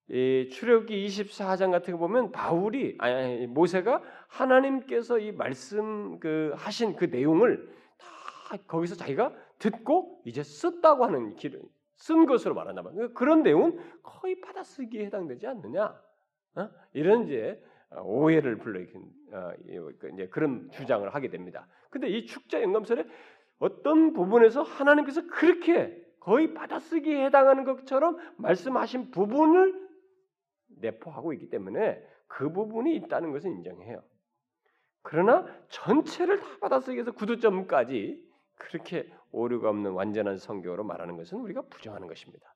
이 출애굽기 24장 같은 거 보면 바울이 아니, 모세가 하나님께서 이 말씀 그 하신 그 내용을 다 거기서 자기가 듣고 이제 썼다고 하는 길을 쓴 것으로 말하나 봐요. 그런 내용은 거의 받아쓰기에 해당되지 않느냐? 어? 이런 이제 오해를 불러일으킨 어, 그 이제 그런 주장을 하게 됩니다. 근데 이 축자 영감설의 어떤 부분에서 하나님께서 그렇게 거의 받아쓰기에 해당하는 것처럼 말씀하신 부분을 내포하고 있기 때문에 그 부분이 있다는 것을 인정해요. 그러나 전체를 다 받아쓰기해서 구두점까지 그렇게 오류가 없는 완전한 성경으로 말하는 것은 우리가 부정하는 것입니다.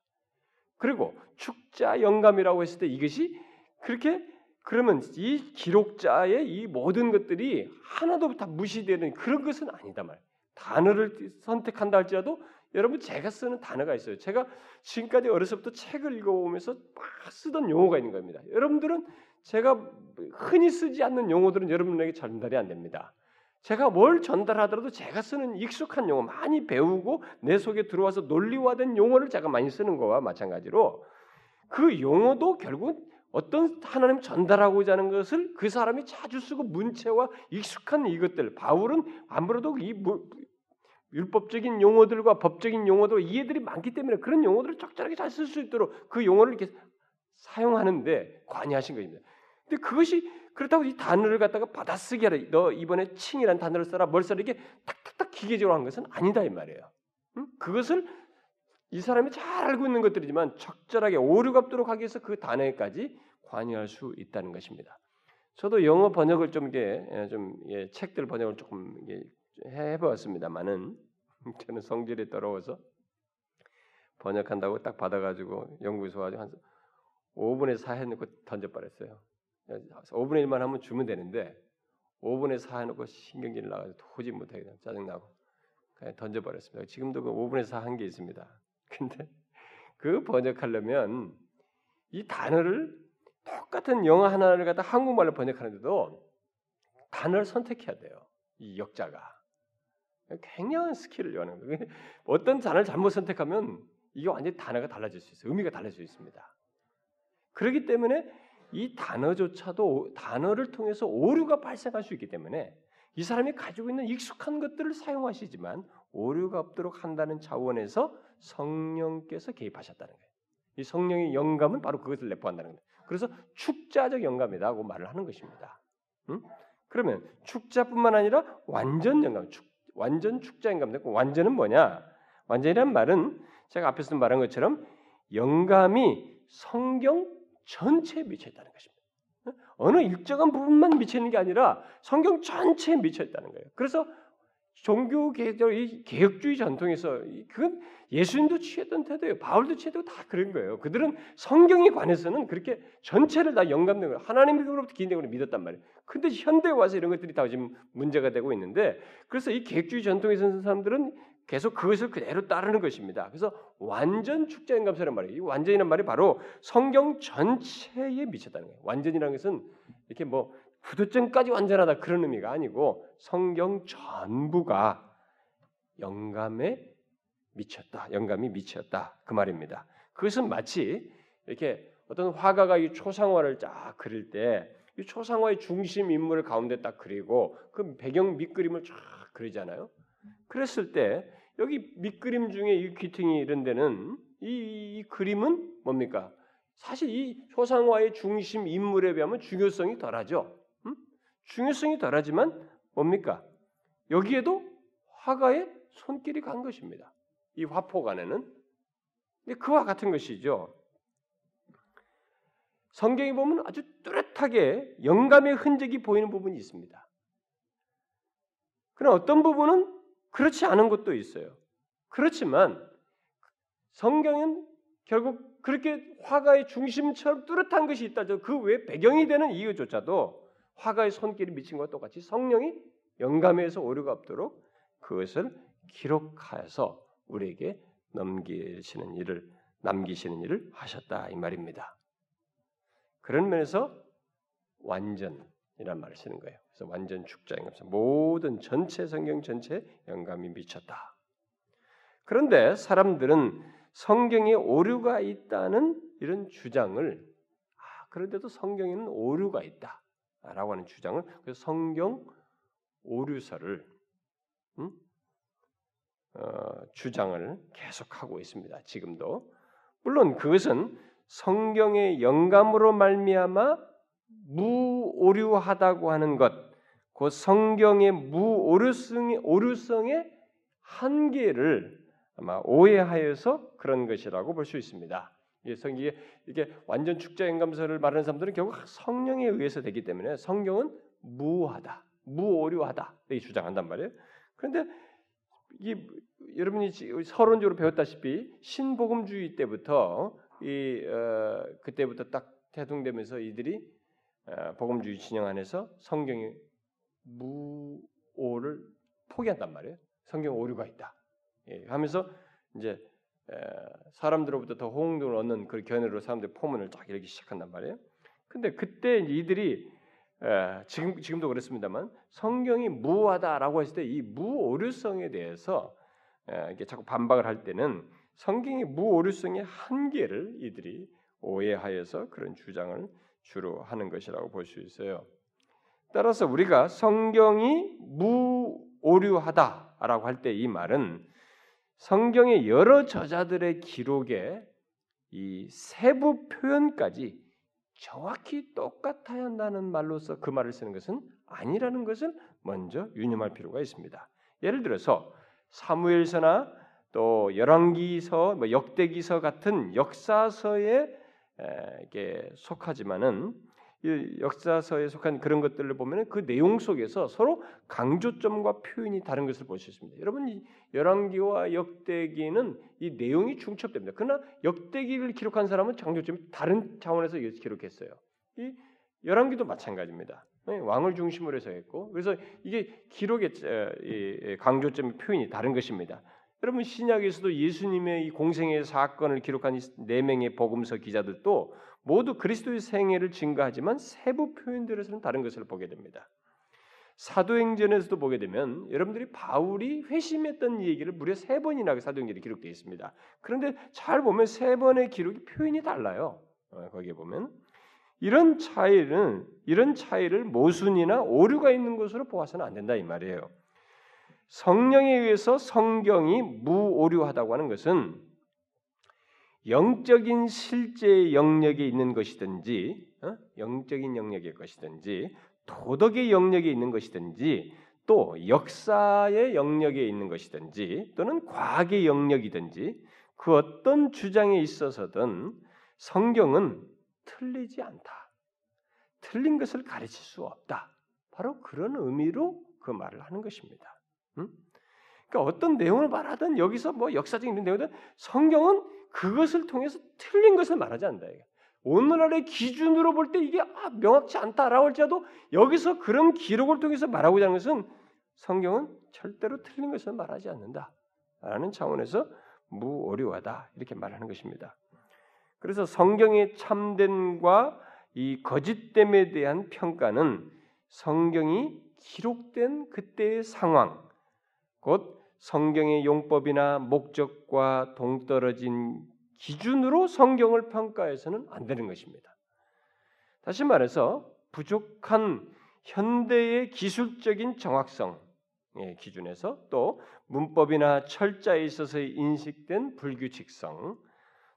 그리고 축자 영감이라고 했을 때 이것이 그렇게 그러면 이 기록자의 이 모든 것들이 하나도 다 무시되는 그런 것은 아니다 말. 단어를 선택한다 할지라도 여러분 제가 쓰는 단어가 있어요. 제가 지금까지 어려서부터 책을 읽어오면서 막 쓰던 용어가 있는 겁니다. 여러분들은 제가 흔히 쓰지 않는 용어들은 여러분에게 전달이 안 됩니다. 제가 뭘 전달하더라도 제가 쓰는 익숙한 용어 많이 배우고 내 속에 들어와서 논리화된 용어를 제가 많이 쓰는 거와 마찬가지로 그 용어도 결국 어떤 하나님 전달하고자 하는 것을 그 사람이 자주 쓰고 문체와 익숙한 이것들 바울은 아무래도 이 율법적인 용어들과 법적인 용어도 이해들이 많기 때문에 그런 용어들을 적절하게 잘 쓸 수 있도록 그 용어를 이렇게 사용하는데 관여하신 것입니다. 근데 그것이 그렇다고 이 단어를 갖다가 받아쓰기 하라. 너 이번에 칭이라는 단어를 써라. 뭘 써라. 이게 탁탁탁 기계적으로 한 것은 아니다 이 말이에요. 응? 그것을 이 사람이 잘 알고 있는 것들이지만 적절하게 오류가 없도록 하기 위해서 그 단어에까지 관여할 수 있다는 것입니다. 저도 영어 번역을 좀 이게 예, 좀 예, 책들 번역을 조금 해보았습니다만은 저는 성질이 더러워서 번역한다고 딱 받아가지고 연구소 가지고 한 5분의 4 해놓고 던져버렸어요. 5분의 1만 하면 주면 되는데 5분의 4 해놓고 신경질 나가지고 도저히 못하게 짜증나고 그냥 던져버렸습니다. 지금도 그 5분의 4 한 게 있습니다. <laughs> 근데 그 번역하려면 이 단어를 똑같은 영어 하나를 갖다 한국말로 번역하는데도 단어를 선택해야 돼요. 이 역자가. 굉장한 skill을 요하는 거예요. <laughs> 어떤 단어를 잘못 선택하면 이게 완전히 단어가 달라질 수 있어요. 의미가 달라질 수 있습니다. 그렇기 때문에 이 단어조차도 단어를 통해서 오류가 발생할 수 있기 때문에 이 사람이 가지고 있는 익숙한 것들을 사용하시지만 오류가 없도록 한다는 차원에서 성령께서 개입하셨다는 거예요. 이 성령의 영감은 바로 그것을 내포한다는 거예요. 그래서 축자적 영감이다고 말을 하는 것입니다. 음? 그러면 축자뿐만 아니라 완전 영감, 축, 완전 영감 되고 완전은 뭐냐? 완전이란 말은 제가 앞에서 말한 것처럼 영감이 성경 전체에 미쳐 있다는 것입니다. 어느 일정한 부분만 미쳐 있는 게 아니라 성경 전체에 미쳐 있다는 거예요. 그래서 종교 개혁, 이 개혁주의 전통에서 그건 예수님도 취했던 태도예요. 바울도 취했던 다 그런 거예요. 그들은 성경에 관해서는 그렇게 전체를 다 거예요. 하나님으로부터 기인되고 믿었단 말이에요. 근데 현대에 와서 이런 것들이 다 지금 문제가 되고 있는데 그래서 이 개혁주의 전통에 서 사람들은 계속 그것을 그대로 따르는 것입니다. 그래서 완전 축자 영감서란 말이에요. 이 완전이란 말이 바로 성경 전체에 미쳤다는 거예요. 완전이라는 것은 이렇게 뭐 구두점까지 완전하다 그런 의미가 아니고 성경 전부가 영감에 미쳤다. 영감이 미쳤다. 그 말입니다. 그것은 마치 이렇게 어떤 화가가 이 초상화를 쫙 그릴 때 이 초상화의 중심 인물을 가운데 딱 그리고 그 배경 밑그림을 쫙 그리잖아요. 그랬을 때 여기 밑그림 중에 이 귀퉁이 이런 데는 이, 이 그림은 뭡니까? 사실 이 초상화의 중심 인물에 비하면 중요성이 덜하죠. 음? 중요성이 덜하지만 뭡니까? 여기에도 화가의 손길이 간 것입니다. 이 화폭 안에는. 그와 같은 것이죠. 성경에 보면 아주 뚜렷하게 영감의 흔적이 보이는 부분이 있습니다. 그러나 어떤 부분은 그렇지 않은 것도 있어요. 그렇지만 성경은 결국 그렇게 화가의 중심처럼 뚜렷한 것이 있다죠. 그외 배경이 되는 이유조차도 화가의 손길이 미친 것과 똑같이 성령이 영감에서 오류가 없도록 그것을 기록하여서 우리에게 넘기시는 일을 남기시는 일을 하셨다 이 말입니다. 그런 면에서 완전이란 말을 쓰는 거예요. 그래서 완전 축자인 것은 모든 전체 성경 전체 영감이 미쳤다. 그런데 사람들은 성경에 오류가 있다는 이런 주장을 아, 그런데도 성경에는 오류가 있다 라고 하는 주장을 그래서 성경 오류설을 음? 어, 주장을 계속하고 있습니다. 지금도 물론 그것은 성경의 영감으로 말미암아 무오류하다고 하는 것, 그 성경의 무오류성의 오류성의 한계를 아마 오해하여서 그런 것이라고 볼 수 있습니다. 이게 이게 완전 축자 영감서를 말하는 사람들은 결국 성령에 의해서 되기 때문에 성경은 무하다, 무오류하다 이 주장한단 말이에요. 그런데 이 여러분이 서론적으로 배웠다시피 신복음주의 때부터 이 어, 그때부터 딱 대동되면서 이들이 어, 복음주의 진영 안에서 성경의 무오를 포기한단 말이에요. 성경 오류가 있다. 예, 하면서 이제 에, 사람들로부터 더 호응을 얻는 그 견해로 사람들이 포문을 쫙 열기 시작한단 말이에요. 근데 그때 이들이 에, 지금 지금도 그렇습니다만 성경이 무하다라고 했을 때 이 무오류성에 대해서 에, 이게 자꾸 반박을 할 때는 성경의 무오류성의 한계를 이들이 오해하여서 그런 주장을 주로 하는 것이라고 볼 수 있어요. 따라서 우리가 성경이 무오류하다라고 할 때 이 말은 성경의 여러 저자들의 기록에 이 세부 표현까지 정확히 똑같아야 한다는 말로서 그 말을 쓰는 것은 아니라는 것을 먼저 유념할 필요가 있습니다. 예를 들어서 사무엘서나 또 열왕기서, 뭐 역대기서 같은 역사서에 속하지만은 역사서에 속한 그런 것들을 보면 그 내용 속에서 서로 강조점과 표현이 다른 것을 볼 수 있습니다. 여러분 열왕기와 역대기는 이 내용이 중첩됩니다. 그러나 역대기를 기록한 사람은 강조점이 다른 차원에서 기록했어요. 이 열왕기도 마찬가지입니다. 네, 왕을 중심으로 해서 했고 그래서 이게 기록의 강조점 표현이 다른 것입니다. 여러분 신약에서도 예수님의 이 공생의 사건을 기록한 이네 명의 복음서 기자들도 모두 그리스도의 생애를 증가하지만 세부 표현들에서는 다른 것을 보게 됩니다. 사도행전에서도 보게 되면 여러분들이 바울이 회심했던 얘기를 무려 세 번이나 그 사도행전에 기록되어 있습니다. 그런데 잘 보면 세 번의 기록이 표현이 달라요. 어, 거기에 보면 이런 차이는 이런 차이를 모순이나 오류가 있는 것으로 보아서는 안 된다 이 말이에요. 성령에 의해서 성경이 무오류하다고 하는 것은 영적인 실제의 영역에 있는 것이든지 어? 영적인 영역의 것이든지 도덕의 영역에 있는 것이든지 또 역사의 영역에 있는 것이든지 또는 과학의 영역이든지 그 어떤 주장에 있어서든 성경은 틀리지 않다. 틀린 것을 가르칠 수 없다. 바로 그런 의미로 그 말을 하는 것입니다. 응? 그러니까 어떤 내용을 말하든 여기서 뭐 역사적인 내용이든 성경은 그것을 통해서 틀린 것을 말하지 않는다. 오늘날의 기준으로 볼 때 이게 아, 명확치 않다라고 할지라도 여기서 그런 기록을 통해서 말하고자 하는 것은 성경은 절대로 틀린 것을 말하지 않는다 라는 차원에서 무오류하다 이렇게 말하는 것입니다. 그래서 성경의 참됨과 이 거짓됨에 대한 평가는 성경이 기록된 그때의 상황, 곧 성경의 용법이나 목적과 동떨어진 기준으로 성경을 평가해서는 안 되는 것입니다. 다시 말해서 부족한 현대의 기술적인 정확성 의 기준에서 또 문법이나 철자에 있어서의 인식된 불규칙성,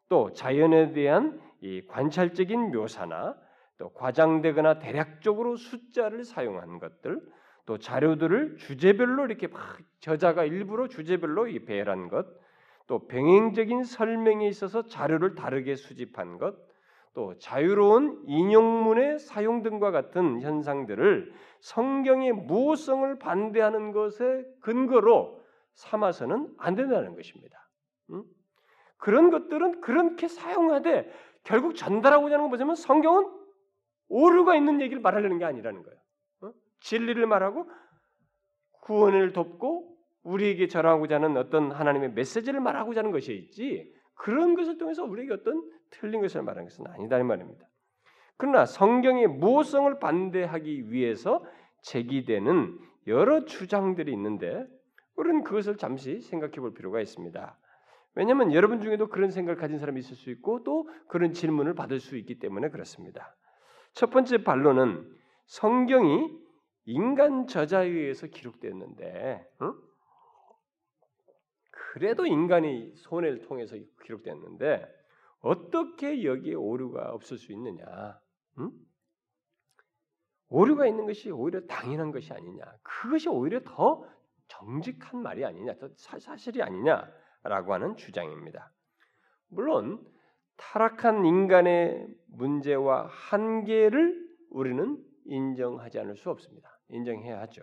또 자연에 대한 이 관찰적인 묘사나 또 과장되거나 대략적으로 숫자를 사용한 것들, 또 자료들을 주제별로 이렇게 막 저자가 일부러 주제별로 이 배열한 것, 또 병행적인 설명에 있어서 자료를 다르게 수집한 것, 또 자유로운 인용문의 사용 등과 같은 현상들을 성경의 무호성을 반대하는 것에 근거로 삼아서는 안 된다는 것입니다. 음? 그런 것들은 그렇게 사용하되 결국 전달하고자 하는 건 뭐냐면 성경은 오류가 있는 얘기를 말하려는 게 아니라는 거예요. 어? 진리를 말하고 구원을 돕고 우리에게 전하고자 하는 어떤 하나님의 메시지를 말하고자 하는 것이 있지 그런 것을 통해서 우리에게 어떤 틀린 것을 말하는 것은 아니다 이 말입니다. 그러나 성경의 무호성을 반대하기 위해서 제기되는 여러 주장들이 있는데 우리는 그것을 잠시 생각해 볼 필요가 있습니다. 왜냐하면 여러분 중에도 그런 생각을 가진 사람이 있을 수 있고 또 그런 질문을 받을 수 있기 때문에 그렇습니다. 첫 번째 반론은 성경이 인간 저자에 의해서 기록됐는데 응? 그래도 인간이 손해를 통해서 기록됐는데 어떻게 여기에 오류가 없을 수 있느냐? 응? 오류가 있는 것이 오히려 당연한 것이 아니냐? 그것이 오히려 더 정직한 말이 아니냐? 더 사실이 아니냐라고 하는 주장입니다. 물론 타락한 인간의 문제와 한계를 우리는 인정하지 않을 수 없습니다. 인정해야 하죠.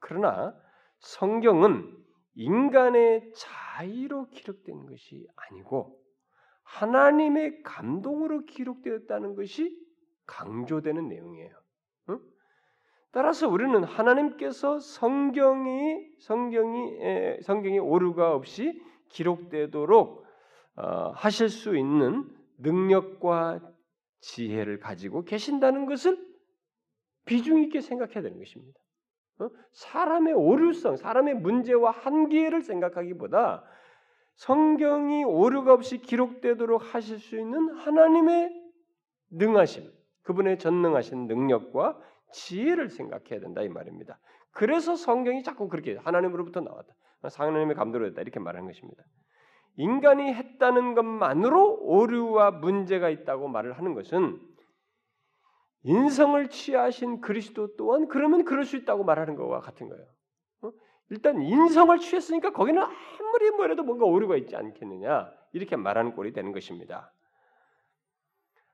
그러나 성경은 인간의 자의로 기록된 것이 아니고 하나님의 감동으로 기록되었다는 것이 강조되는 내용이에요. 응? 따라서 우리는 하나님께서 성경이 성경이 에, 성경이 오류가 없이 기록되도록 어, 하실 수 있는 능력과 지혜를 가지고 계신다는 것을 비중 있게 생각해야 되는 것입니다. 어? 사람의 오류성, 사람의 문제와 한계를 생각하기보다 성경이 오류가 없이 기록되도록 하실 수 있는 하나님의 능하심, 그분의 전능하신 능력과 지혜를 생각해야 된다 이 말입니다. 그래서 성경이 자꾸 그렇게 하나님으로부터 나왔다. 하나님의 감도로 됐다 이렇게 말하는 것입니다. 인간이 했다는 것만으로 오류와 문제가 있다고 말을 하는 것은 인성을 취하신 그리스도 또한 그러면 그럴 수 있다고 말하는 것과 같은 거예요. 어? 일단 인성을 취했으니까 거기는 아무리 뭐래도 뭔가 오류가 있지 않겠느냐 이렇게 말하는 꼴이 되는 것입니다.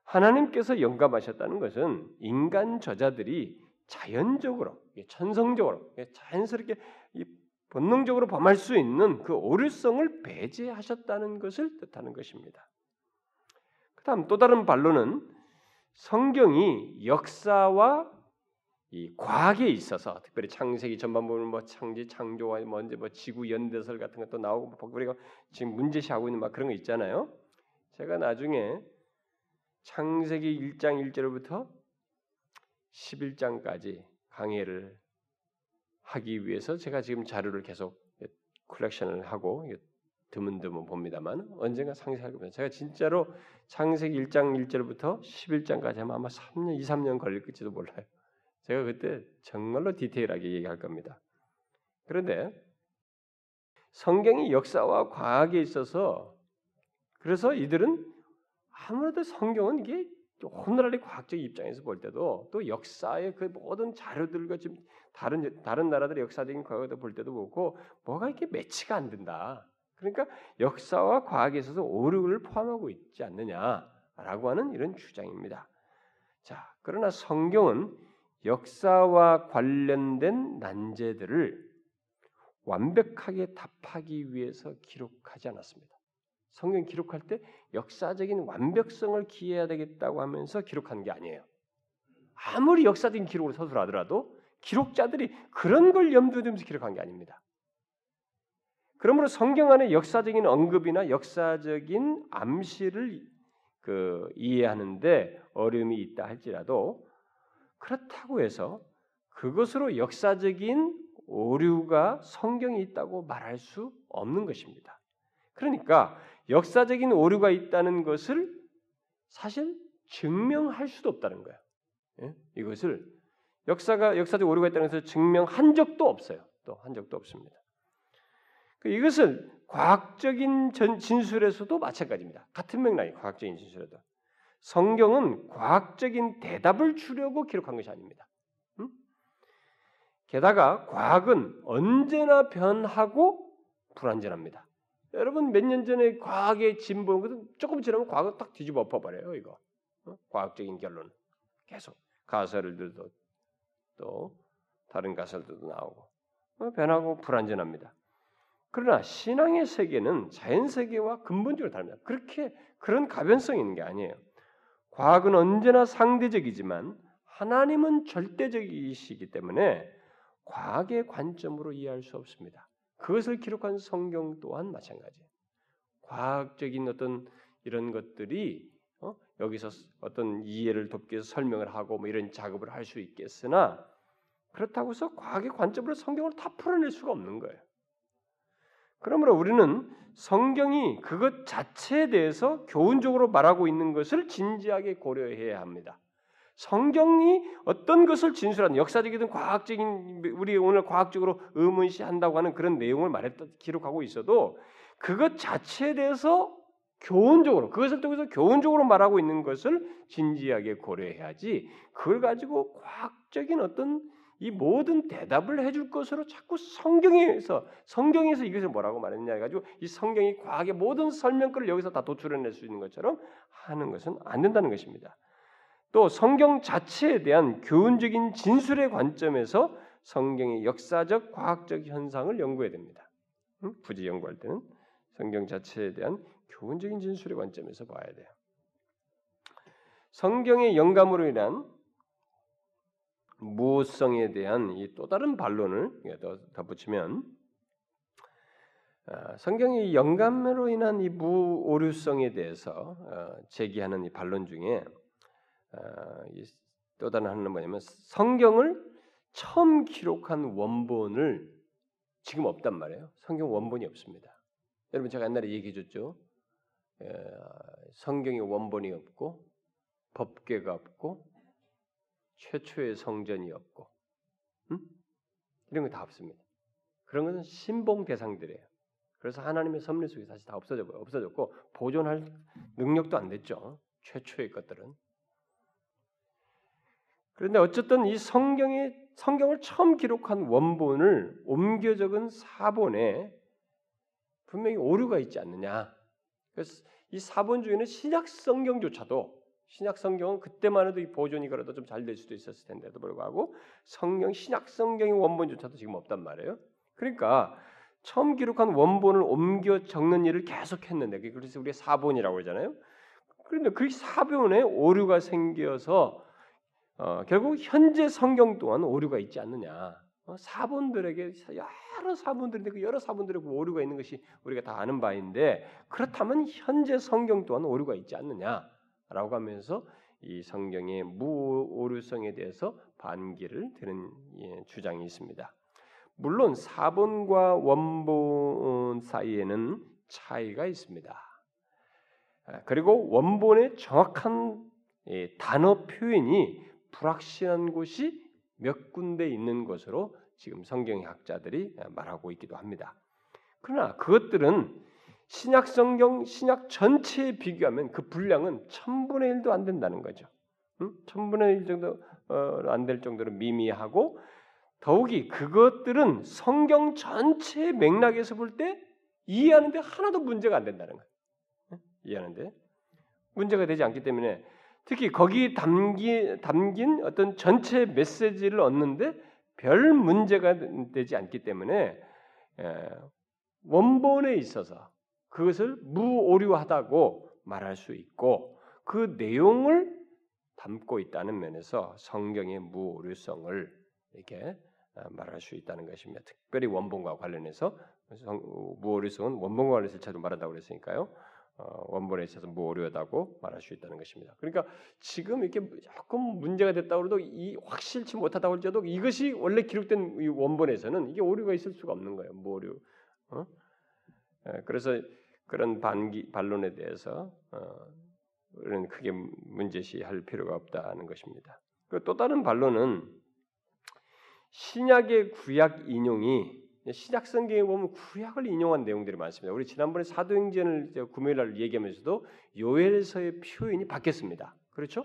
하나님께서 영감하셨다는 것은 인간 저자들이 자연적으로, 천성적으로, 자연스럽게 본능적으로 범할 수 있는 그 오류성을 배제하셨다는 것을 뜻하는 것입니다. 그다음 또 다른 반론은 성경이 역사와 이 과학에 있어서 특별히 창세기 전반 부분 뭐 창지 창조와 먼저 뭐 지구 연대설 같은 것도 나오고 뭐 우리가 지금 문제시하고 있는 막 그런 거 있잖아요. 제가 나중에 창세기 1장 1절부터 11장까지 강의를 하기 위해서 제가 지금 자료를 계속 컬렉션을 하고 드문드문 봅니다만 언젠가 상세하게 봅니다. 제가 진짜로 창세기 1장 1절부터 11장까지 하면 아마 3년, 2, 3년 걸릴지도 몰라요. 제가 그때 정말로 디테일하게 얘기할 겁니다. 그런데 성경이 역사와 과학에 있어서 그래서 이들은 아무래도 성경은 이게 오늘날의 과학적 입장에서 볼 때도 또 역사의 그 모든 자료들과 지금 다른 다른 나라들의 역사적인 과거도 볼 때도 그렇고 뭐가 이렇게 매치가 안 된다. 그러니까 역사와 과학에 있어서 오류를 포함하고 있지 않느냐라고 하는 이런 주장입니다. 자, 그러나 성경은 역사와 관련된 난제들을 완벽하게 답하기 위해서 기록하지 않았습니다. 성경 기록할 때 역사적인 완벽성을 기해야 되겠다고 하면서 기록한 게 아니에요. 아무리 역사적인 기록을 서술하더라도 기록자들이 그런 걸 염두에 두면서 기록한 게 아닙니다. 그러므로 성경 안에 역사적인 언급이나 역사적인 암시를 그 이해하는데 어려움이 있다 할지라도 그렇다고 해서 그것으로 역사적인 오류가 성경에 있다고 말할 수 없는 것입니다. 그러니까 역사적인 오류가 있다는 것을 사실 증명할 수도 없다는 거예요. 예? 이것을 역사가 역사적 오류가 있다는 것을 증명한 적도 없어요. 또 한 적도 없습니다. 그 이것을 과학적인 진술에서도 마찬가지입니다. 같은 맥락이 과학적인 진술에도 성경은 과학적인 대답을 주려고 기록한 것이 아닙니다. 음? 게다가 과학은 언제나 변하고 불완전합니다. 여러분 몇 년 전에 과학의 것은 조금 지나면 과학은 딱 뒤집어 엎어버려요. 이거 어? 과학적인 결론 계속 가설들도 또 다른 가설들도 나오고 어? 변하고 불완전합니다. 그러나 신앙의 세계는 자연 세계와 근본적으로 다릅니다. 그렇게 그런 가변성이 있는 게 아니에요. 과학은 언제나 상대적이지만 하나님은 절대적이시기 때문에 과학의 관점으로 이해할 수 없습니다. 그것을 기록한 성경 또한 마찬가지예요. 과학적인 어떤 이런 것들이 어? 여기서 어떤 이해를 돕기 위해서 설명을 하고 뭐 이런 작업을 할 수 있겠으나 그렇다고 해서 과학의 관점으로 성경을 다 풀어낼 수가 없는 거예요. 그러므로 우리는 성경이 그것 자체에 대해서 교훈적으로 말하고 있는 것을 진지하게 고려해야 합니다. 성경이 어떤 것을 진술하는 역사적이든 과학적인 우리 오늘 과학적으로 의문시한다고 하는 그런 내용을 말했다 기록하고 있어도 그것 자체에 대해서 교훈적으로 그것을 통해서 교훈적으로 말하고 있는 것을 진지하게 고려해야지 그걸 가지고 과학적인 어떤 이 모든 대답을 해줄 것으로 자꾸 성경에서 성경에서 이것을 뭐라고 말했냐 해가지고 이 성경이 과학의 모든 설명글을 여기서 다 도출해낼 수 있는 것처럼 하는 것은 안 된다는 것입니다. 또 성경 자체에 대한 교훈적인 진술의 관점에서 성경의 역사적 과학적 현상을 연구해야 됩니다. 응? 부지 연구할 때는 성경 자체에 대한 교훈적인 진술의 관점에서 봐야 돼요. 성경의 영감으로 인한 무호성에 대한 이 또 다른 반론을 덧붙이면 어, 성경의 영감으로 인한 이 무오류성에 대해서 어, 제기하는 이 반론 중에 어, 또 다른 하나는 뭐냐면 성경을 처음 기록한 원본을 지금 없단 말이에요. 성경 원본이 없습니다. 여러분 제가 옛날에 얘기해줬죠. 성경의 원본이 없고 법궤가 없고 최초의 성전이 없고 음? 이런 거 다 없습니다. 그런 것은 신봉 대상들이에요. 그래서 하나님의 섭리 속에 다시 다 없어져 없어졌고 보존할 능력도 안 됐죠. 최초의 것들은. 그런데 어쨌든 이 성경의 성경을 처음 기록한 원본을 옮겨 적은 사본에 분명히 오류가 있지 않느냐. 그래서 이 사본 중에는 신약 성경조차도 신약 성경은 그때만 해도 이 보존이 그래도 좀 잘 될 수도 있었을 텐데도 불구하고 성경 신약 성경의 원본조차도 지금 없단 말이에요. 그러니까 처음 기록한 원본을 옮겨 적는 일을 계속했는데 그래서 우리가 사본이라고 그러잖아요. 그런데 그 사본에 오류가 생겨서 어, 결국 현재 성경 또한 오류가 있지 않느냐. 어, 사본들에게 여러 사본들인데 그 여러 사본들에 그 오류가 있는 것이 우리가 다 아는 바인데 그렇다면 현재 성경 또한 오류가 있지 않느냐. 라고 하면서 이 성경의 무오류성에 대해서 반기를 드는 예, 주장이 있습니다. 물론 사본과 원본 사이에는 차이가 있습니다. 아, 그리고 원본의 정확한 예, 단어 표현이 불확실한 곳이 몇 군데 있는 것으로 지금 성경학자들이 말하고 있기도 합니다. 그러나 그것들은 신약 성경 신약 전체에 비교하면 그 분량은 천분의 일도 안 된다는 거죠. 천분의 일 정도 어, 안될 정도로 미미하고 더욱이 그것들은 성경 전체의 맥락에서 볼 때 이해하는데 하나도 문제가 안 된다는 거예요. 이해하는데 문제가 되지 않기 때문에 특히 거기 담기, 담긴 어떤 전체 메시지를 얻는데 별 문제가 되지 않기 때문에 원본에 있어서 그것을 무오류하다고 말할 수 있고 그 내용을 담고 있다는 면에서 성경의 무오류성을 이렇게 어, 말할 수 있다는 것입니다. 특별히 원본과 관련해서 무오류성은 원본과 관련해서 차도 말한다고 그랬으니까요. 어, 원본에 있어서 무오류하다고 말할 수 있다는 것입니다. 그러니까 지금 이렇게 조금 문제가 됐다고 해도 이 확실치 못하다고 할지라도 이것이 원래 기록된 이 원본에서는 이게 오류가 있을 수가 없는 거예요. 무오류. 어? 예, 그래서 그런 반기, 반론에 대해서 어, 우리는 크게 문제시할 필요가 없다는 것입니다. 그또 다른 반론은 신약의 구약 인용이 신약 성경에 보면 구약을 인용한 내용들이 많습니다. 우리 지난번에 사도행전을 금요일 날 얘기하면서도 요엘서의 표현이 바뀌었습니다. 그렇죠?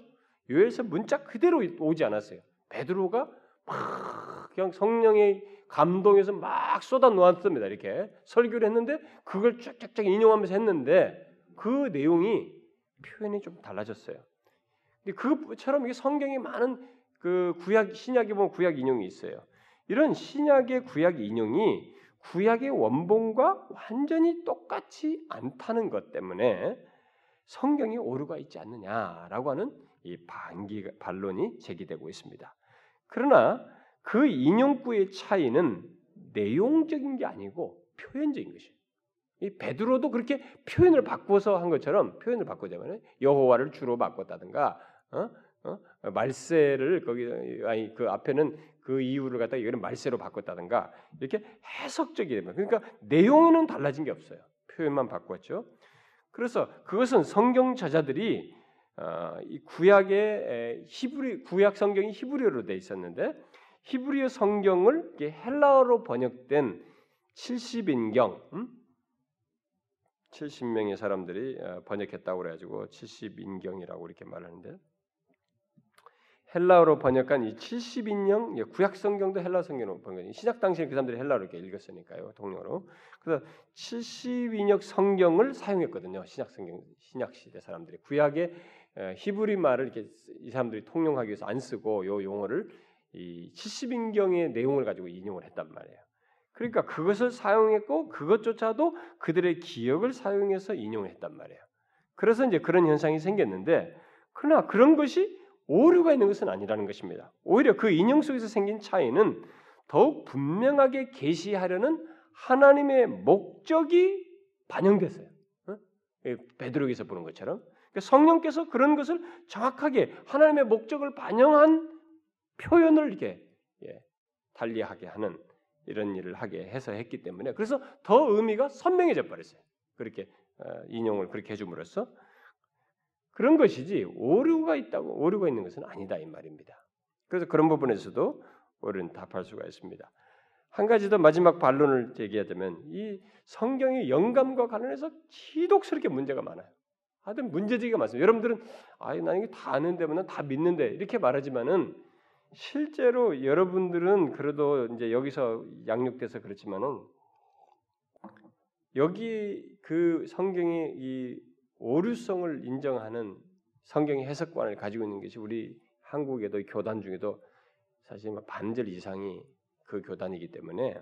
요엘서 문자 그대로 오지 않았어요. 베드로가 막 그냥 성령의 감동에서 막 쏟아 놓았습니다. 이렇게 설교를 했는데 그걸 쫙쫙쫙 인용하면서 했는데 그 내용이 표현이 좀 달라졌어요. 근데 그처럼 이게 성경에 많은 그 구약 신약에 보면 구약 인용이 있어요. 이런 신약의 구약 인용이 구약의 원본과 완전히 똑같이 않다는 것 때문에 성경이 오류가 있지 않느냐라고 하는 이 반기 반론이 제기되고 있습니다. 그러나 그 인용구의 차이는 내용적인 게 아니고 표현적인 것이에요. 이 베드로도 그렇게 표현을 바꿔서 한 것처럼 표현을 바꾸자면 여호와를 주로 바꿨다든가 어? 어? 말세를 거기 아니 그 앞에는 그 이유를 갖다가 이거는 말세로 바꿨다든가 이렇게 해석적이 되면 그러니까 내용은 달라진 게 없어요. 표현만 바꿨죠. 그래서 그것은 성경 저자들이 어, 이 구약의 히브리 구약 성경이 히브리어로 돼 있었는데 히브리어 성경을 헬라어로 번역된 70인경 음? 70명의 사람들이 어, 번역했다고 그래가지고 70인경이라고 이렇게 말하는데 헬라어로 번역한 이 70인형 구약 성경도 헬라 성경으로 번역. 신약 당시에 그 사람들이 헬라어로 이렇게 읽었으니까요, 동료로. 그래서 70인역 성경을 사용했거든요. 신약 성경, 신약 시대 사람들이 구약의 히브리 말을 이렇게 이 사람들이 통용하기 위해서 안 쓰고 요 용어를 이 70인경의 내용을 가지고 인용을 했단 말이에요. 그러니까 그것을 사용했고 그것조차도 그들의 기억을 사용해서 인용을 했단 말이에요. 그래서 이제 그런 현상이 생겼는데 그러나 그런 것이 오류가 있는 것은 아니라는 것입니다. 오히려 그 인용 속에서 생긴 차이는 더욱 분명하게 계시하려는 하나님의 목적이 반영됐어요. 어? 베드로에서 보는 것처럼 그러니까 성령께서 그런 것을 정확하게 하나님의 목적을 반영한 표현을 이렇게 예, 달리하게 하는 이런 일을 하게 해서 했기 때문에 그래서 더 의미가 선명해져 버렸어요. 그렇게 어, 인용을 그렇게 해줌으로써 그런 것이지 오류가 있다고 오류가 있는 것은 아니다 이 말입니다. 그래서 그런 부분에서도 오류는 답할 수가 있습니다. 한 가지 더 마지막 반론을 제기하자면 이 성경의 영감과 관련해서 지독스럽게 문제가 많아요. 하여튼 문제제기가 많습니다. 여러분들은 아니 나 이게 다 아는데 뭐다 믿는데 이렇게 말하지만은 실제로 여러분들은 그래도 이제 여기서 양육돼서 그렇지만은 여기 그 성경이 이 오류성을 인정하는 성경의 해석관을 가지고 있는 것이 우리 한국에도 교단 중에도 사실 반절 이상이 그 교단이기 때문에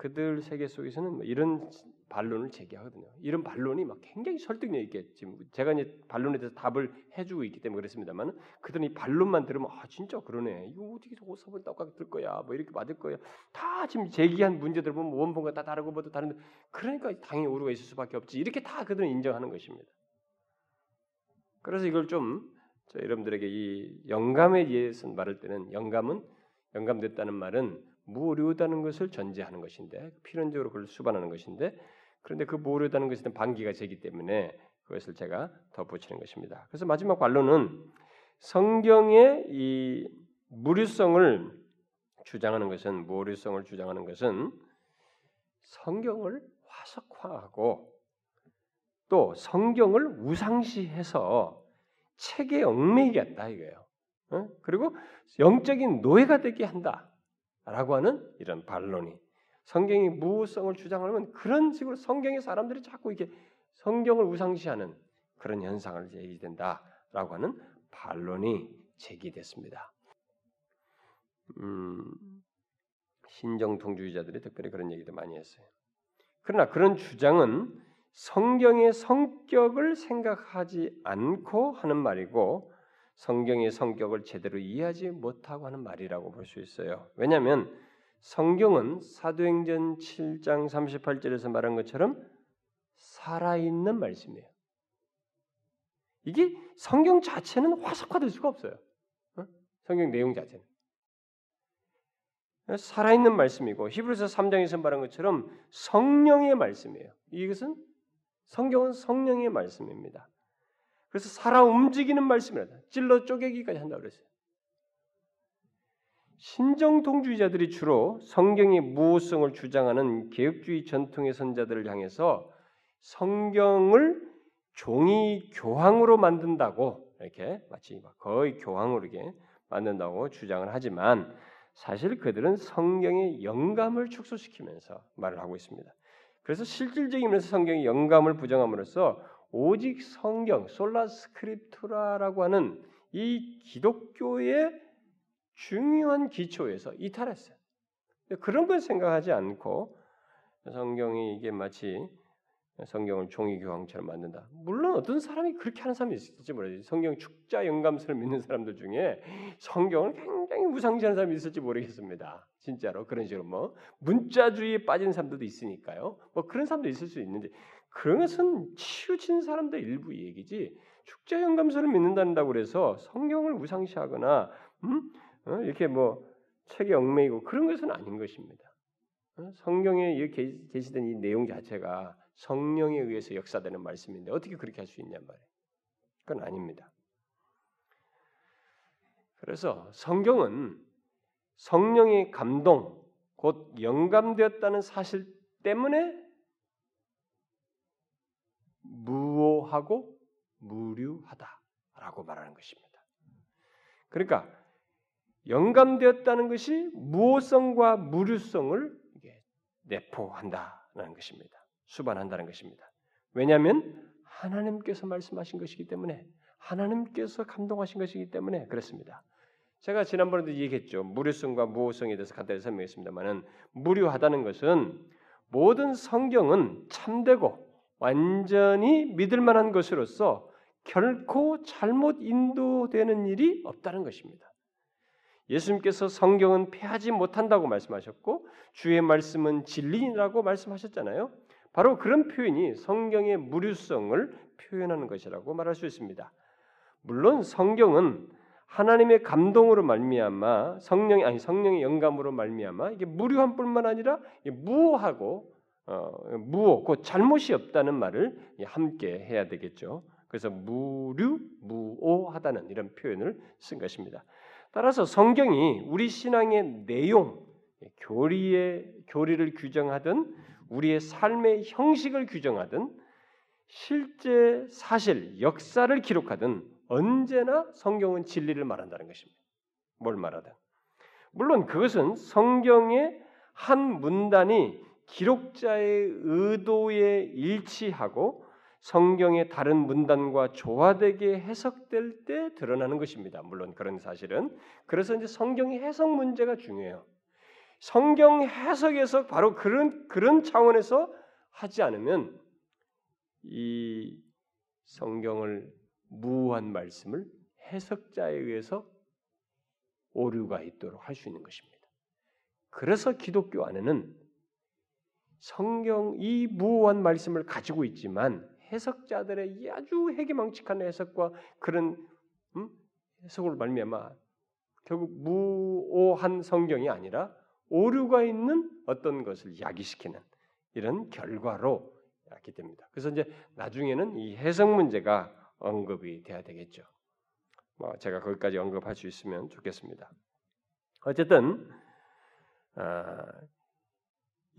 그들 세계 속에서는 뭐 이런 반론을 제기하거든요. 이런 반론이 막 굉장히 설득력 있게 지금 제가 이제 반론에 대해서 답을 해주고 있기 때문에 그렇습니다만 그들은 이 반론만 들으면 아 진짜 그러네. 이거 어떻게 오사본 똑같이 들 거야. 뭐 이렇게 맞을 거야. 다 지금 제기한 문제들 보면 원본과 다 다르고 뭐도 다른데 그러니까 당연히 오류가 있을 수밖에 없지. 이렇게 다 그들은 인정하는 것입니다. 그래서 이걸 좀 여러분들에게 이 영감에 의해서 말할 때는 영감은 영감됐다는 말은 무료다는 것을 전제하는 것인데 필연적으로 그걸 수반하는 것인데 그런데 그 무료다는 것은 반기가 되기 때문에 그것을 제가 덧붙이는 것입니다. 그래서 마지막 반론은 성경의 이 무료성을 주장하는 것은 무료성을 주장하는 것은 성경을 화석화하고 또 성경을 우상시해서 책에 얽매이겠다 이거예요. 어? 그리고 영적인 노예가 되게 한다 라고 하는 이런 반론이 성경이 무성을 주장하면 그런 식으로 성경의 사람들이 자꾸 이렇게 성경을 우상시하는 그런 현상을 제기된다라고 하는 반론이 제기됐습니다. 음, 신정통주의자들이 특별히 그런 얘기도 많이 했어요. 그러나 그런 주장은 성경의 성격을 생각하지 않고 하는 말이고 성경의 성격을 제대로 이해하지 못하고 하는 말이라고 볼 수 있어요. 왜냐하면 성경은 사도행전 7장 38절에서 말한 것처럼 살아있는 말씀이에요. 이게 성경 자체는 화석화될 수가 없어요. 어? 성경 내용 자체는. 살아있는 말씀이고 히브리서 3장에서 말한 것처럼 성령의 말씀이에요. 이것은 성경은 성령의 말씀입니다. 그래서 살아 움직이는 말씀이다. 찔러 쪼개기까지 한다고 그랬어요. 신정통주의자들이 주로 성경의 무호성을 주장하는 개혁주의 전통의 선자들을 향해서 성경을 종이 교황으로 만든다고 이렇게 마치 거의 교황으로 이렇게 만든다고 주장을 하지만 사실 그들은 성경의 영감을 축소시키면서 말을 하고 있습니다. 그래서 실질적인 면에서 성경의 영감을 부정함으로써 오직 성경 솔라 스크립투라라고 하는 이 기독교의 중요한 기초에서 이탈했어요. 그런 걸 생각하지 않고 성경이 이게 마치 성경을 종이 교황처럼 만든다. 물론 어떤 사람이 그렇게 하는 사람이 있을지 모르지. 성경 축자 영감서를 믿는 사람들 중에 성경을 굉장히 우상시하는 사람이 있을지 모르겠습니다. 진짜로 그런 식으로 뭐 문자주의에 빠진 사람들도 있으니까요. 뭐 그런 사람도 있을 수 있는데 그런 것은 치우친 사람들 일부 얘기지. 축자 영감서를 믿는다고 그래서 성경을 우상시하거나 음? 어? 이렇게 뭐 책에 얽매이고 그런 것은 아닌 것입니다. 어? 성경에 이렇게 게시된 이 내용 자체가 성령에 의해서 역사되는 말씀인데 어떻게 그렇게 할 수 있냔 말이에요. 그건 아닙니다. 그래서 성경은 성령의 감동, 곧 영감되었다는 사실 때문에 무오하고 무류하다라고 말하는 것입니다. 그러니까 영감되었다는 것이 무오성과 무류성을 내포한다는 것입니다. 수반한다는 것입니다. 왜냐하면 하나님께서 말씀하신 것이기 때문에 하나님께서 감동하신 것이기 때문에 그렇습니다. 제가 지난번에도 얘기했죠. 무료성과 무호성에 대해서 간단히 설명했습니다만은 무료하다는 것은 모든 성경은 참되고 완전히 믿을 만한 것으로서 결코 잘못 인도되는 일이 없다는 것입니다. 예수님께서 성경은 폐하지 못한다고 말씀하셨고 주의 말씀은 진리라고 말씀하셨잖아요. 바로 그런 표현이 성경의 무료성을 표현하는 것이라고 말할 수 있습니다. 물론 성경은 하나님의 감동으로 말미암아 성령이 아니 성령의 영감으로 말미암아 이게 무료한 뿐만 아니라 무오하고 어, 곧 잘못이 없다는 말을 함께 해야 되겠죠. 그래서 무류 무오하다는 이런 표현을 쓴 것입니다. 따라서 성경이 우리 신앙의 내용, 교리의 교리를 규정하든 우리의 삶의 형식을 규정하든 실제 사실, 역사를 기록하든 언제나 성경은 진리를 말한다는 것입니다. 뭘 말하든. 물론 그것은 성경의 한 문단이 기록자의 의도에 일치하고 성경의 다른 문단과 조화되게 해석될 때 드러나는 것입니다. 물론 그런 사실은 그래서 이제 성경의 해석 문제가 중요해요. 성경 해석에서 바로 그런 그런 차원에서 하지 않으면 이 성경을 무한 말씀을 해석자에 의해서 오류가 있도록 할 수 있는 것입니다. 그래서 기독교 안에는 성경 이 무한 말씀을 가지고 있지만 해석자들의 아주 해기망측한 해석과 그런 음? 해석으로 말미암아 결국 무오한 성경이 아니라 오류가 있는 어떤 것을 야기시키는 이런 결과로 였기 됩니다. 그래서 이제 나중에는 이 해석 문제가 언급이 돼야 되겠죠. 뭐 제가 거기까지 언급할 수 있으면 좋겠습니다. 어쨌든 아,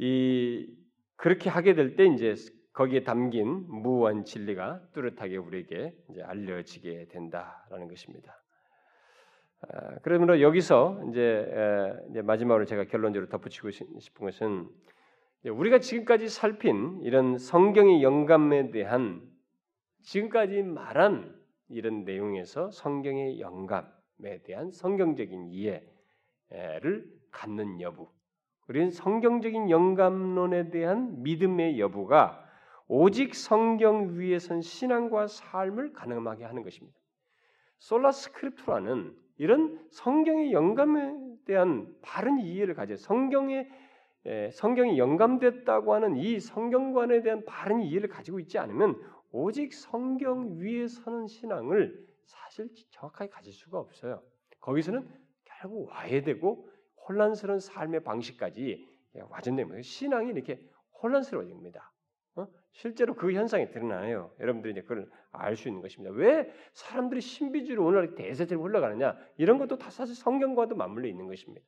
이 그렇게 하게 될 때 이제 거기에 담긴 무한 진리가 뚜렷하게 우리에게 이제 알려지게 된다라는 것입니다. 아, 그러므로 여기서 이제, 이제 마지막으로 제가 결론적으로 덧붙이고 싶은 것은 우리가 지금까지 살핀 이런 성경의 영감에 대한 지금까지 말한 이런 내용에서 성경의 영감에 대한 성경적인 이해를 갖는 여부, 우리는 성경적인 영감론에 대한 믿음의 여부가 오직 성경 위에 선 신앙과 삶을 가능하게 하는 것입니다. Sola Scriptura는 이런 성경의 영감에 대한 바른 이해를 가져 성경의 성경이 영감됐다고 하는 이 성경관에 대한 바른 이해를 가지고 있지 않으면 오직 성경 위에 서는 신앙을 사실 정확하게 가질 수가 없어요. 거기서는 결국 와해되고 혼란스러운 삶의 방식까지 와전되면 신앙이 이렇게 혼란스러워집니다. 어? 실제로 그 현상이 드러나요. 여러분들이 이제 그걸 알 수 있는 것입니다. 왜 사람들이 신비주의로 오늘 대세처럼 흘러가느냐? 이런 것도 다 사실 성경과도 맞물려 있는 것입니다.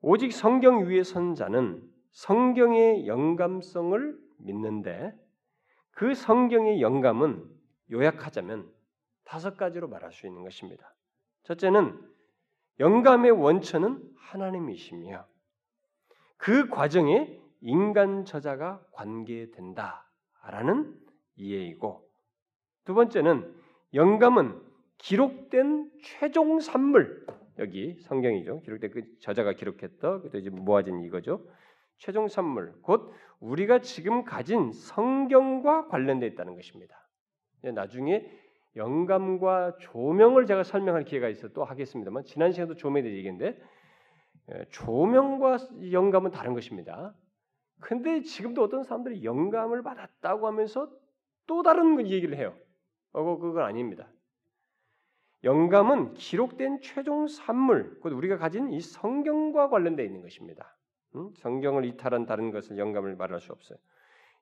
오직 성경 위에 선 자는 성경의 영감성을 믿는데 그 성경의 영감은 요약하자면 다섯 가지로 말할 수 있는 것입니다. 첫째는 영감의 원천은 하나님이시며 그 과정에 인간 저자가 관계된다라는 이해이고 두 번째는 영감은 기록된 최종 산물 여기 성경이죠. 기록된 그 저자가 기록했던 그때 이제 모아진 이거죠. 최종 산물 곧 우리가 지금 가진 성경과 관련되어 있다는 것입니다. 나중에 영감과 조명을 제가 설명할 기회가 있어 또 하겠습니다만 지난 시간도 조명에 대해 얘기했는데 조명과 영감은 다른 것입니다. 근데 지금도 어떤 사람들이 영감을 받았다고 하면서 또 다른 얘기를 해요. 어, 그건 아닙니다. 영감은 기록된 최종 산물, 곧 우리가 가진 이 성경과 관련되어 있는 것입니다. 음? 성경을 이탈한 다른 것을 영감을 말할 수 없어요.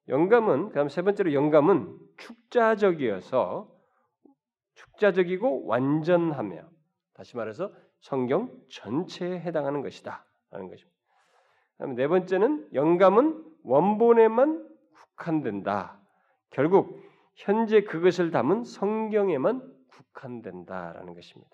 영감은 그 다음 세 번째로 영감은 축자적이어서 축자적이고 완전하며 다시 말해서 성경 전체에 해당하는 것이다 라는 것입니다. 그다음 네 번째는 영감은 원본에만 국한된다. 결국 현재 그것을 담은 성경에만 국한된다라는 것입니다.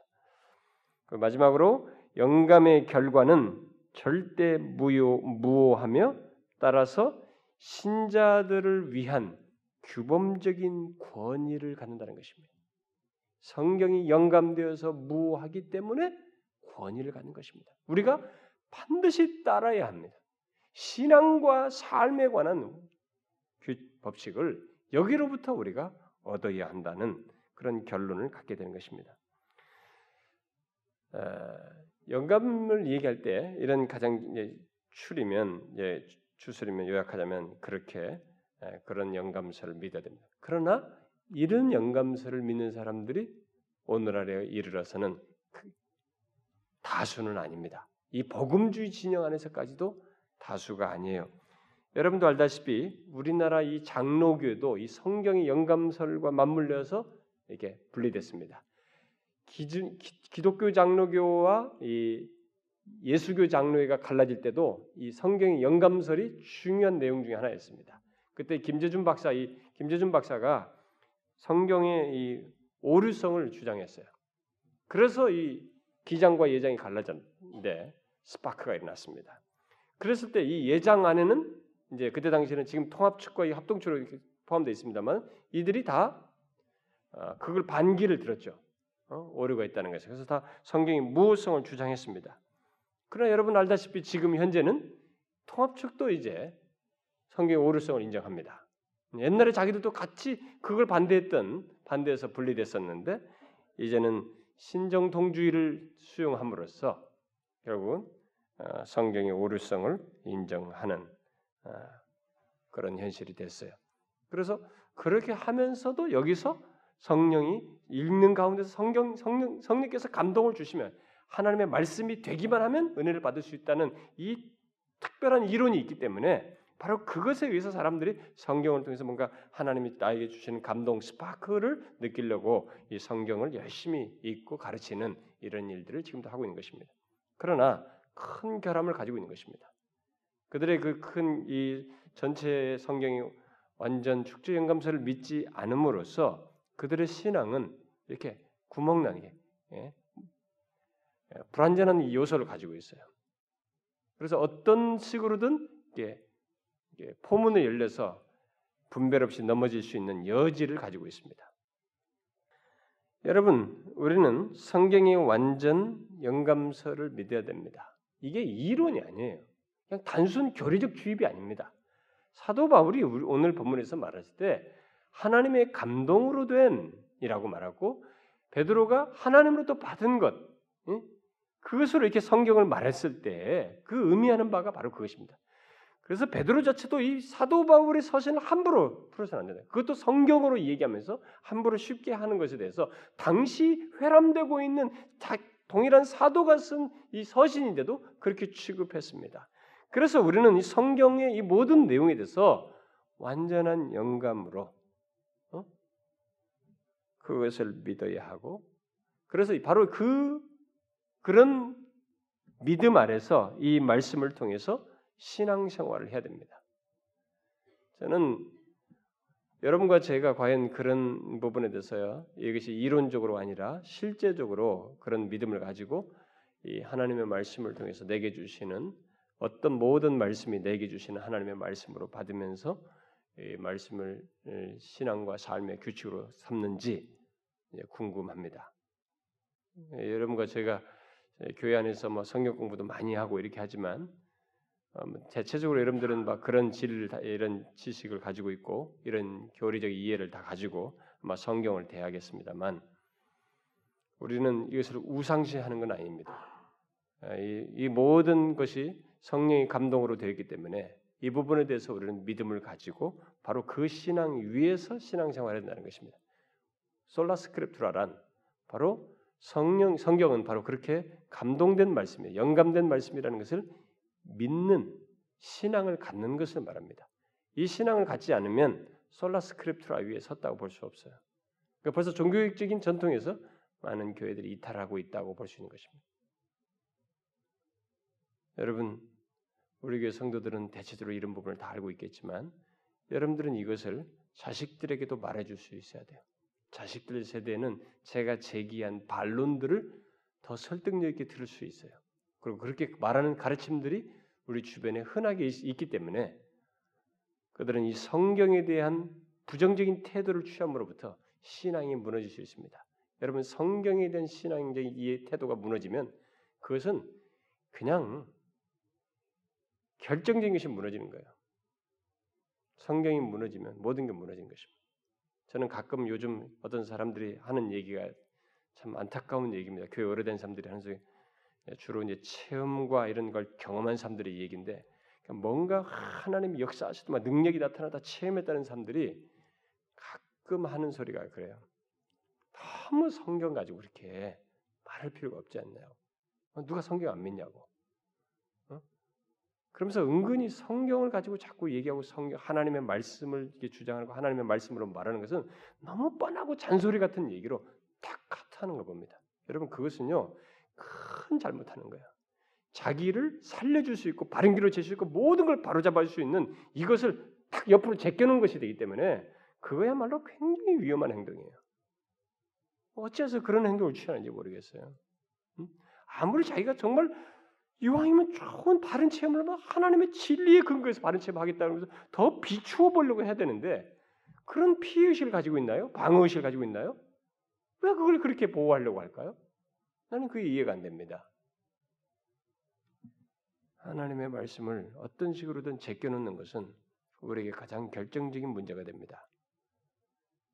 마지막으로 영감의 결과는 절대 무효 무오하며 따라서 신자들을 위한 규범적인 권위를 갖는다는 것입니다. 성경이 영감되어서 무하기 때문에 권위를 갖는 것입니다. 우리가 반드시 따라야 합니다. 신앙과 삶에 관한 법칙을 여기로부터 우리가 얻어야 한다는 그런 결론을 갖게 되는 것입니다. 어, 영감을 얘기할 때 이런 가장 추리면 추스리면 요약하자면 그렇게 그런 영감서를 믿어야 됩니다. 그러나 이런 영감서를 믿는 사람들이 오늘날에 이르러서는 그 다수는 아닙니다. 이 복음주의 진영 안에서까지도 다수가 아니에요. 여러분도 알다시피 우리나라 이 장로교도 이 성경의 영감설과 맞물려서 이렇게 분리됐습니다. 기준, 기, 독교 장로교와 이 예수교 장로회가 갈라질 때도 이 성경의 영감설이 중요한 내용 중에 하나였습니다. 그때 김재준 박사 이 김재준 박사가 성경의 이 오류성을 주장했어요. 그래서 이 기장과 예장이 갈라졌는데 스파크가 일어났습니다. 그랬을 때 이 예장 안에는 이제 그때 당시에는 지금 통합 측과 이 합동 측으로 이렇게 포함되어 있습니다만 이들이 다 어, 그걸 반기를 들었죠. 어? 오류가 있다는 것을. 그래서 다 성경이 무호성을 주장했습니다. 그러나 여러분 알다시피 지금 현재는 통합 측도 이제 성경의 오류성을 인정합니다. 옛날에 자기들도 같이 그걸 반대했던 반대해서 분리됐었는데 이제는 신정통주의를 수용함으로써 결국은 어, 성경의 오류성을 인정하는 어, 그런 현실이 됐어요. 그래서 그렇게 하면서도 여기서 성령이 읽는 가운데서 성경 성령 성령께서 감동을 주시면 하나님의 말씀이 되기만 하면 은혜를 받을 수 있다는 이 특별한 이론이 있기 때문에 바로 그것에 의해서 사람들이 성경을 통해서 뭔가 하나님이 나에게 주시는 감동 스파크를 느끼려고 이 성경을 열심히 읽고 가르치는 이런 일들을 지금도 하고 있는 것입니다. 그러나 큰 결함을 가지고 있는 것입니다. 그들의 그 큰 이 전체 성경이 완전 축제 영감서를 믿지 않음으로써 그들의 신앙은 이렇게 구멍나게 예? 예 불완전한 요소를 가지고 있어요. 그래서 어떤 식으로든 이게 포문을 열려서 분별 없이 넘어질 수 있는 여지를 가지고 있습니다. 여러분, 우리는 성경의 완전 영감서를 믿어야 됩니다. 이게 이론이 아니에요. 그냥 단순 교리적 주입이 아닙니다. 사도 바울이 오늘 본문에서 말했을 때 하나님의 감동으로 된이라고 말하고 베드로가 하나님으로부터 받은 것 그것으로 이렇게 성경을 말했을 때 그 의미하는 바가 바로 그것입니다. 그래서 베드로 자체도 이 사도 바울의 서신을 함부로 풀어서는 안 된다. 그것도 성경으로 얘기하면서 함부로 쉽게 하는 것에 대해서 당시 회람되고 있는 동일한 사도가 쓴 이 서신인데도 그렇게 취급했습니다. 그래서 우리는 이 성경의 이 모든 내용에 대해서 완전한 영감으로 어? 그것을 믿어야 하고 그래서 바로 그 그런 믿음 아래서 이 말씀을 통해서 신앙생활을 해야 됩니다. 저는 여러분과 제가 과연 그런 부분에 대해서요 이것이 이론적으로 아니라 실제적으로 그런 믿음을 가지고 이 하나님의 말씀을 통해서 내게 주시는 어떤 모든 말씀이 내게 주시는 하나님의 말씀으로 받으면서 이 말씀을 신앙과 삶의 규칙으로 삼는지 궁금합니다. 여러분과 제가 교회 안에서 뭐 성경 공부도 많이 하고 이렇게 하지만 대체적으로 여러분들은 막 그런 질 이런 지식을 가지고 있고 이런 교리적 이해를 다 가지고 아마 성경을 대하겠습니다만 우리는 이것을 우상시하는 건 아닙니다. 아, 이, 이 모든 것이 성령의 감동으로 되어 있기 때문에 이 부분에 대해서 우리는 믿음을 가지고 바로 그 신앙 위에서 신앙생활을 한다는 것입니다. 솔라스크립투라란 바로 성령 성경은 바로 그렇게 감동된 말씀이에요. 영감된 말씀이라는 것을 믿는 신앙을 갖는 것을 말합니다. 이 신앙을 갖지 않으면 솔라 스크립투라 위에 섰다고 볼 수 없어요. 그러니까 벌써 종교적인 전통에서 많은 교회들이 이탈하고 있다고 볼 수 있는 것입니다. 여러분, 우리 교회 성도들은 대체적으로 이런 부분을 다 알고 있겠지만 여러분들은 이것을 자식들에게도 말해줄 수 있어야 돼요. 자식들 세대는 제가 제기한 반론들을 더 설득력 있게 들을 수 있어요. 그리고 그렇게 말하는 가르침들이 우리 주변에 흔하게 있, 기 때문에 그들은 이 성경에 대한 부정적인 태도를 취함으로부터 신앙이 무너질 수 있습니다. 여러분 성경에 대한 신앙적인 이 태도가 무너지면 그것은 그냥 결정적인 것이 무너지는 거예요. 성경이 무너지면 모든 게 무너지는 것입니다. 저는 가끔 요즘 어떤 사람들이 하는 얘기가 참 안타까운 얘기입니다. 교회 오래된 사람들이 하는 소리 주로 이제 체험과 이런 걸 경험한 사람들의 얘기인데 뭔가 하나님이 역사하시더만 능력이 나타나다 체험했다는 사람들이 가끔 하는 소리가 그래요. 너무 성경 가지고 그렇게 말할 필요가 없지 않나요? 누가 성경 안 믿냐고. 그러면서 은근히 성경을 가지고 자꾸 얘기하고 성경 하나님의 말씀을 주장하고 하나님의 말씀으로 말하는 것은 너무 뻔하고 잔소리 같은 얘기로 탁 하는 걸 봅니다. 여러분 그것은요 큰 잘못하는 거야. 자기를 살려줄 수 있고 바른 길로 제수 있고 모든 걸 바로잡을 수 있는 이것을 탁 옆으로 제껴놓은 것이 되기 때문에 그거야말로 굉장히 위험한 행동이에요. 어째서 그런 행동을 취하는지 모르겠어요. 아무리 자기가 정말 이왕이면 좋은 바른 체험을 하면 하나님의 진리의 근거에서 바른 체험하겠다는 것을 더 비추어 보려고 해야 되는데 그런 피의식을 가지고 있나요? 방어의식을 가지고 있나요? 왜 그걸 그렇게 보호하려고 할까요? 나는 그게 이해가 안 됩니다. 하나님의 말씀을 어떤 식으로든 제껴놓는 것은 우리에게 가장 결정적인 문제가 됩니다.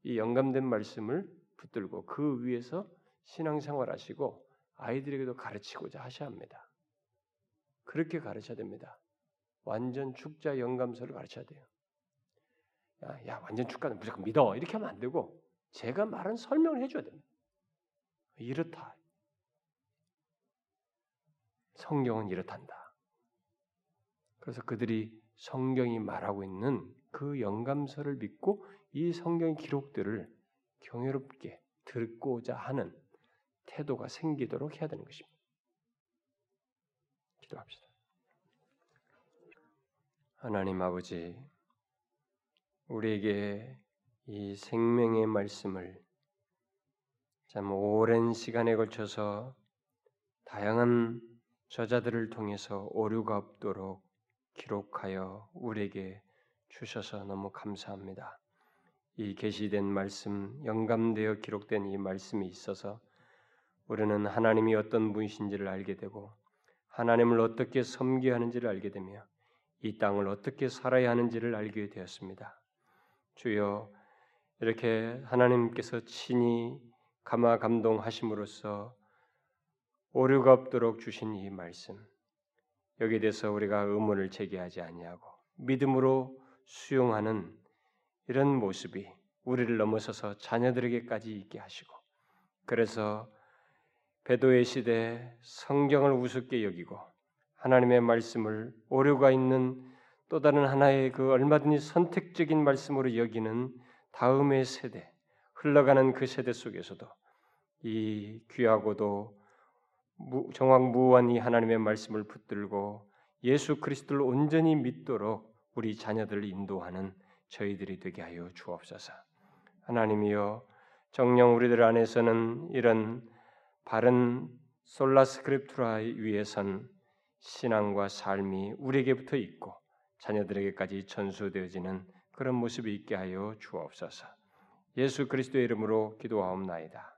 이 영감된 말씀을 붙들고 그 위에서 신앙생활 하시고 아이들에게도 가르치고자 하셔야 합니다. 그렇게 가르쳐야 됩니다. 완전 축자 영감서를 가르쳐야 돼요. 야, 야, 완전 축가는 무조건 믿어. 이렇게 하면 안 되고 제가 말한 설명을 해줘야 됩니다. 이렇다. 성경은 이렇단다. 그래서 그들이 성경이 말하고 있는 그 영감서를 믿고 이 성경 기록들을 경외롭게 듣고자 하는 태도가 생기도록 해야 되는 것입니다. 기도합시다. 하나님 아버지, 우리에게 이 생명의 말씀을 참 오랜 시간에 걸쳐서 다양한 저자들을 통해서 오류가 없도록 기록하여 우리에게 주셔서 너무 감사합니다. 이 계시된 말씀, 영감되어 기록된 이 말씀이 있어서 우리는 하나님이 어떤 분이신지를 알게 되고 하나님을 어떻게 섬겨야 하는지를 알게 되며 이 땅을 어떻게 살아야 하는지를 알게 되었습니다. 주여 이렇게 하나님께서 친히 감화 감동하심으로써 오류가 없도록 주신 이 말씀 여기에 대해서 우리가 의문을 제기하지 아니하고 믿음으로 수용하는 이런 모습이 우리를 넘어서서 자녀들에게까지 있게 하시고 그래서 배도의 시대에 성경을 우습게 여기고 하나님의 말씀을 오류가 있는 또 다른 하나의 그 얼마든지 선택적인 말씀으로 여기는 다음의 세대, 흘러가는 그 세대 속에서도 이 귀하고도 정확무한 이 하나님의 말씀을 붙들고 예수 그리스도를 온전히 믿도록 우리 자녀들을 인도하는 저희들이 되게 하여 주옵소서. 하나님이여 정령 우리들 안에서는 이런 바른 솔라스크립투라 위에선 신앙과 삶이 우리에게부터 있고 자녀들에게까지 전수되어지는 그런 모습이 있게 하여 주옵소서. 예수 그리스도의 이름으로 기도하옵나이다.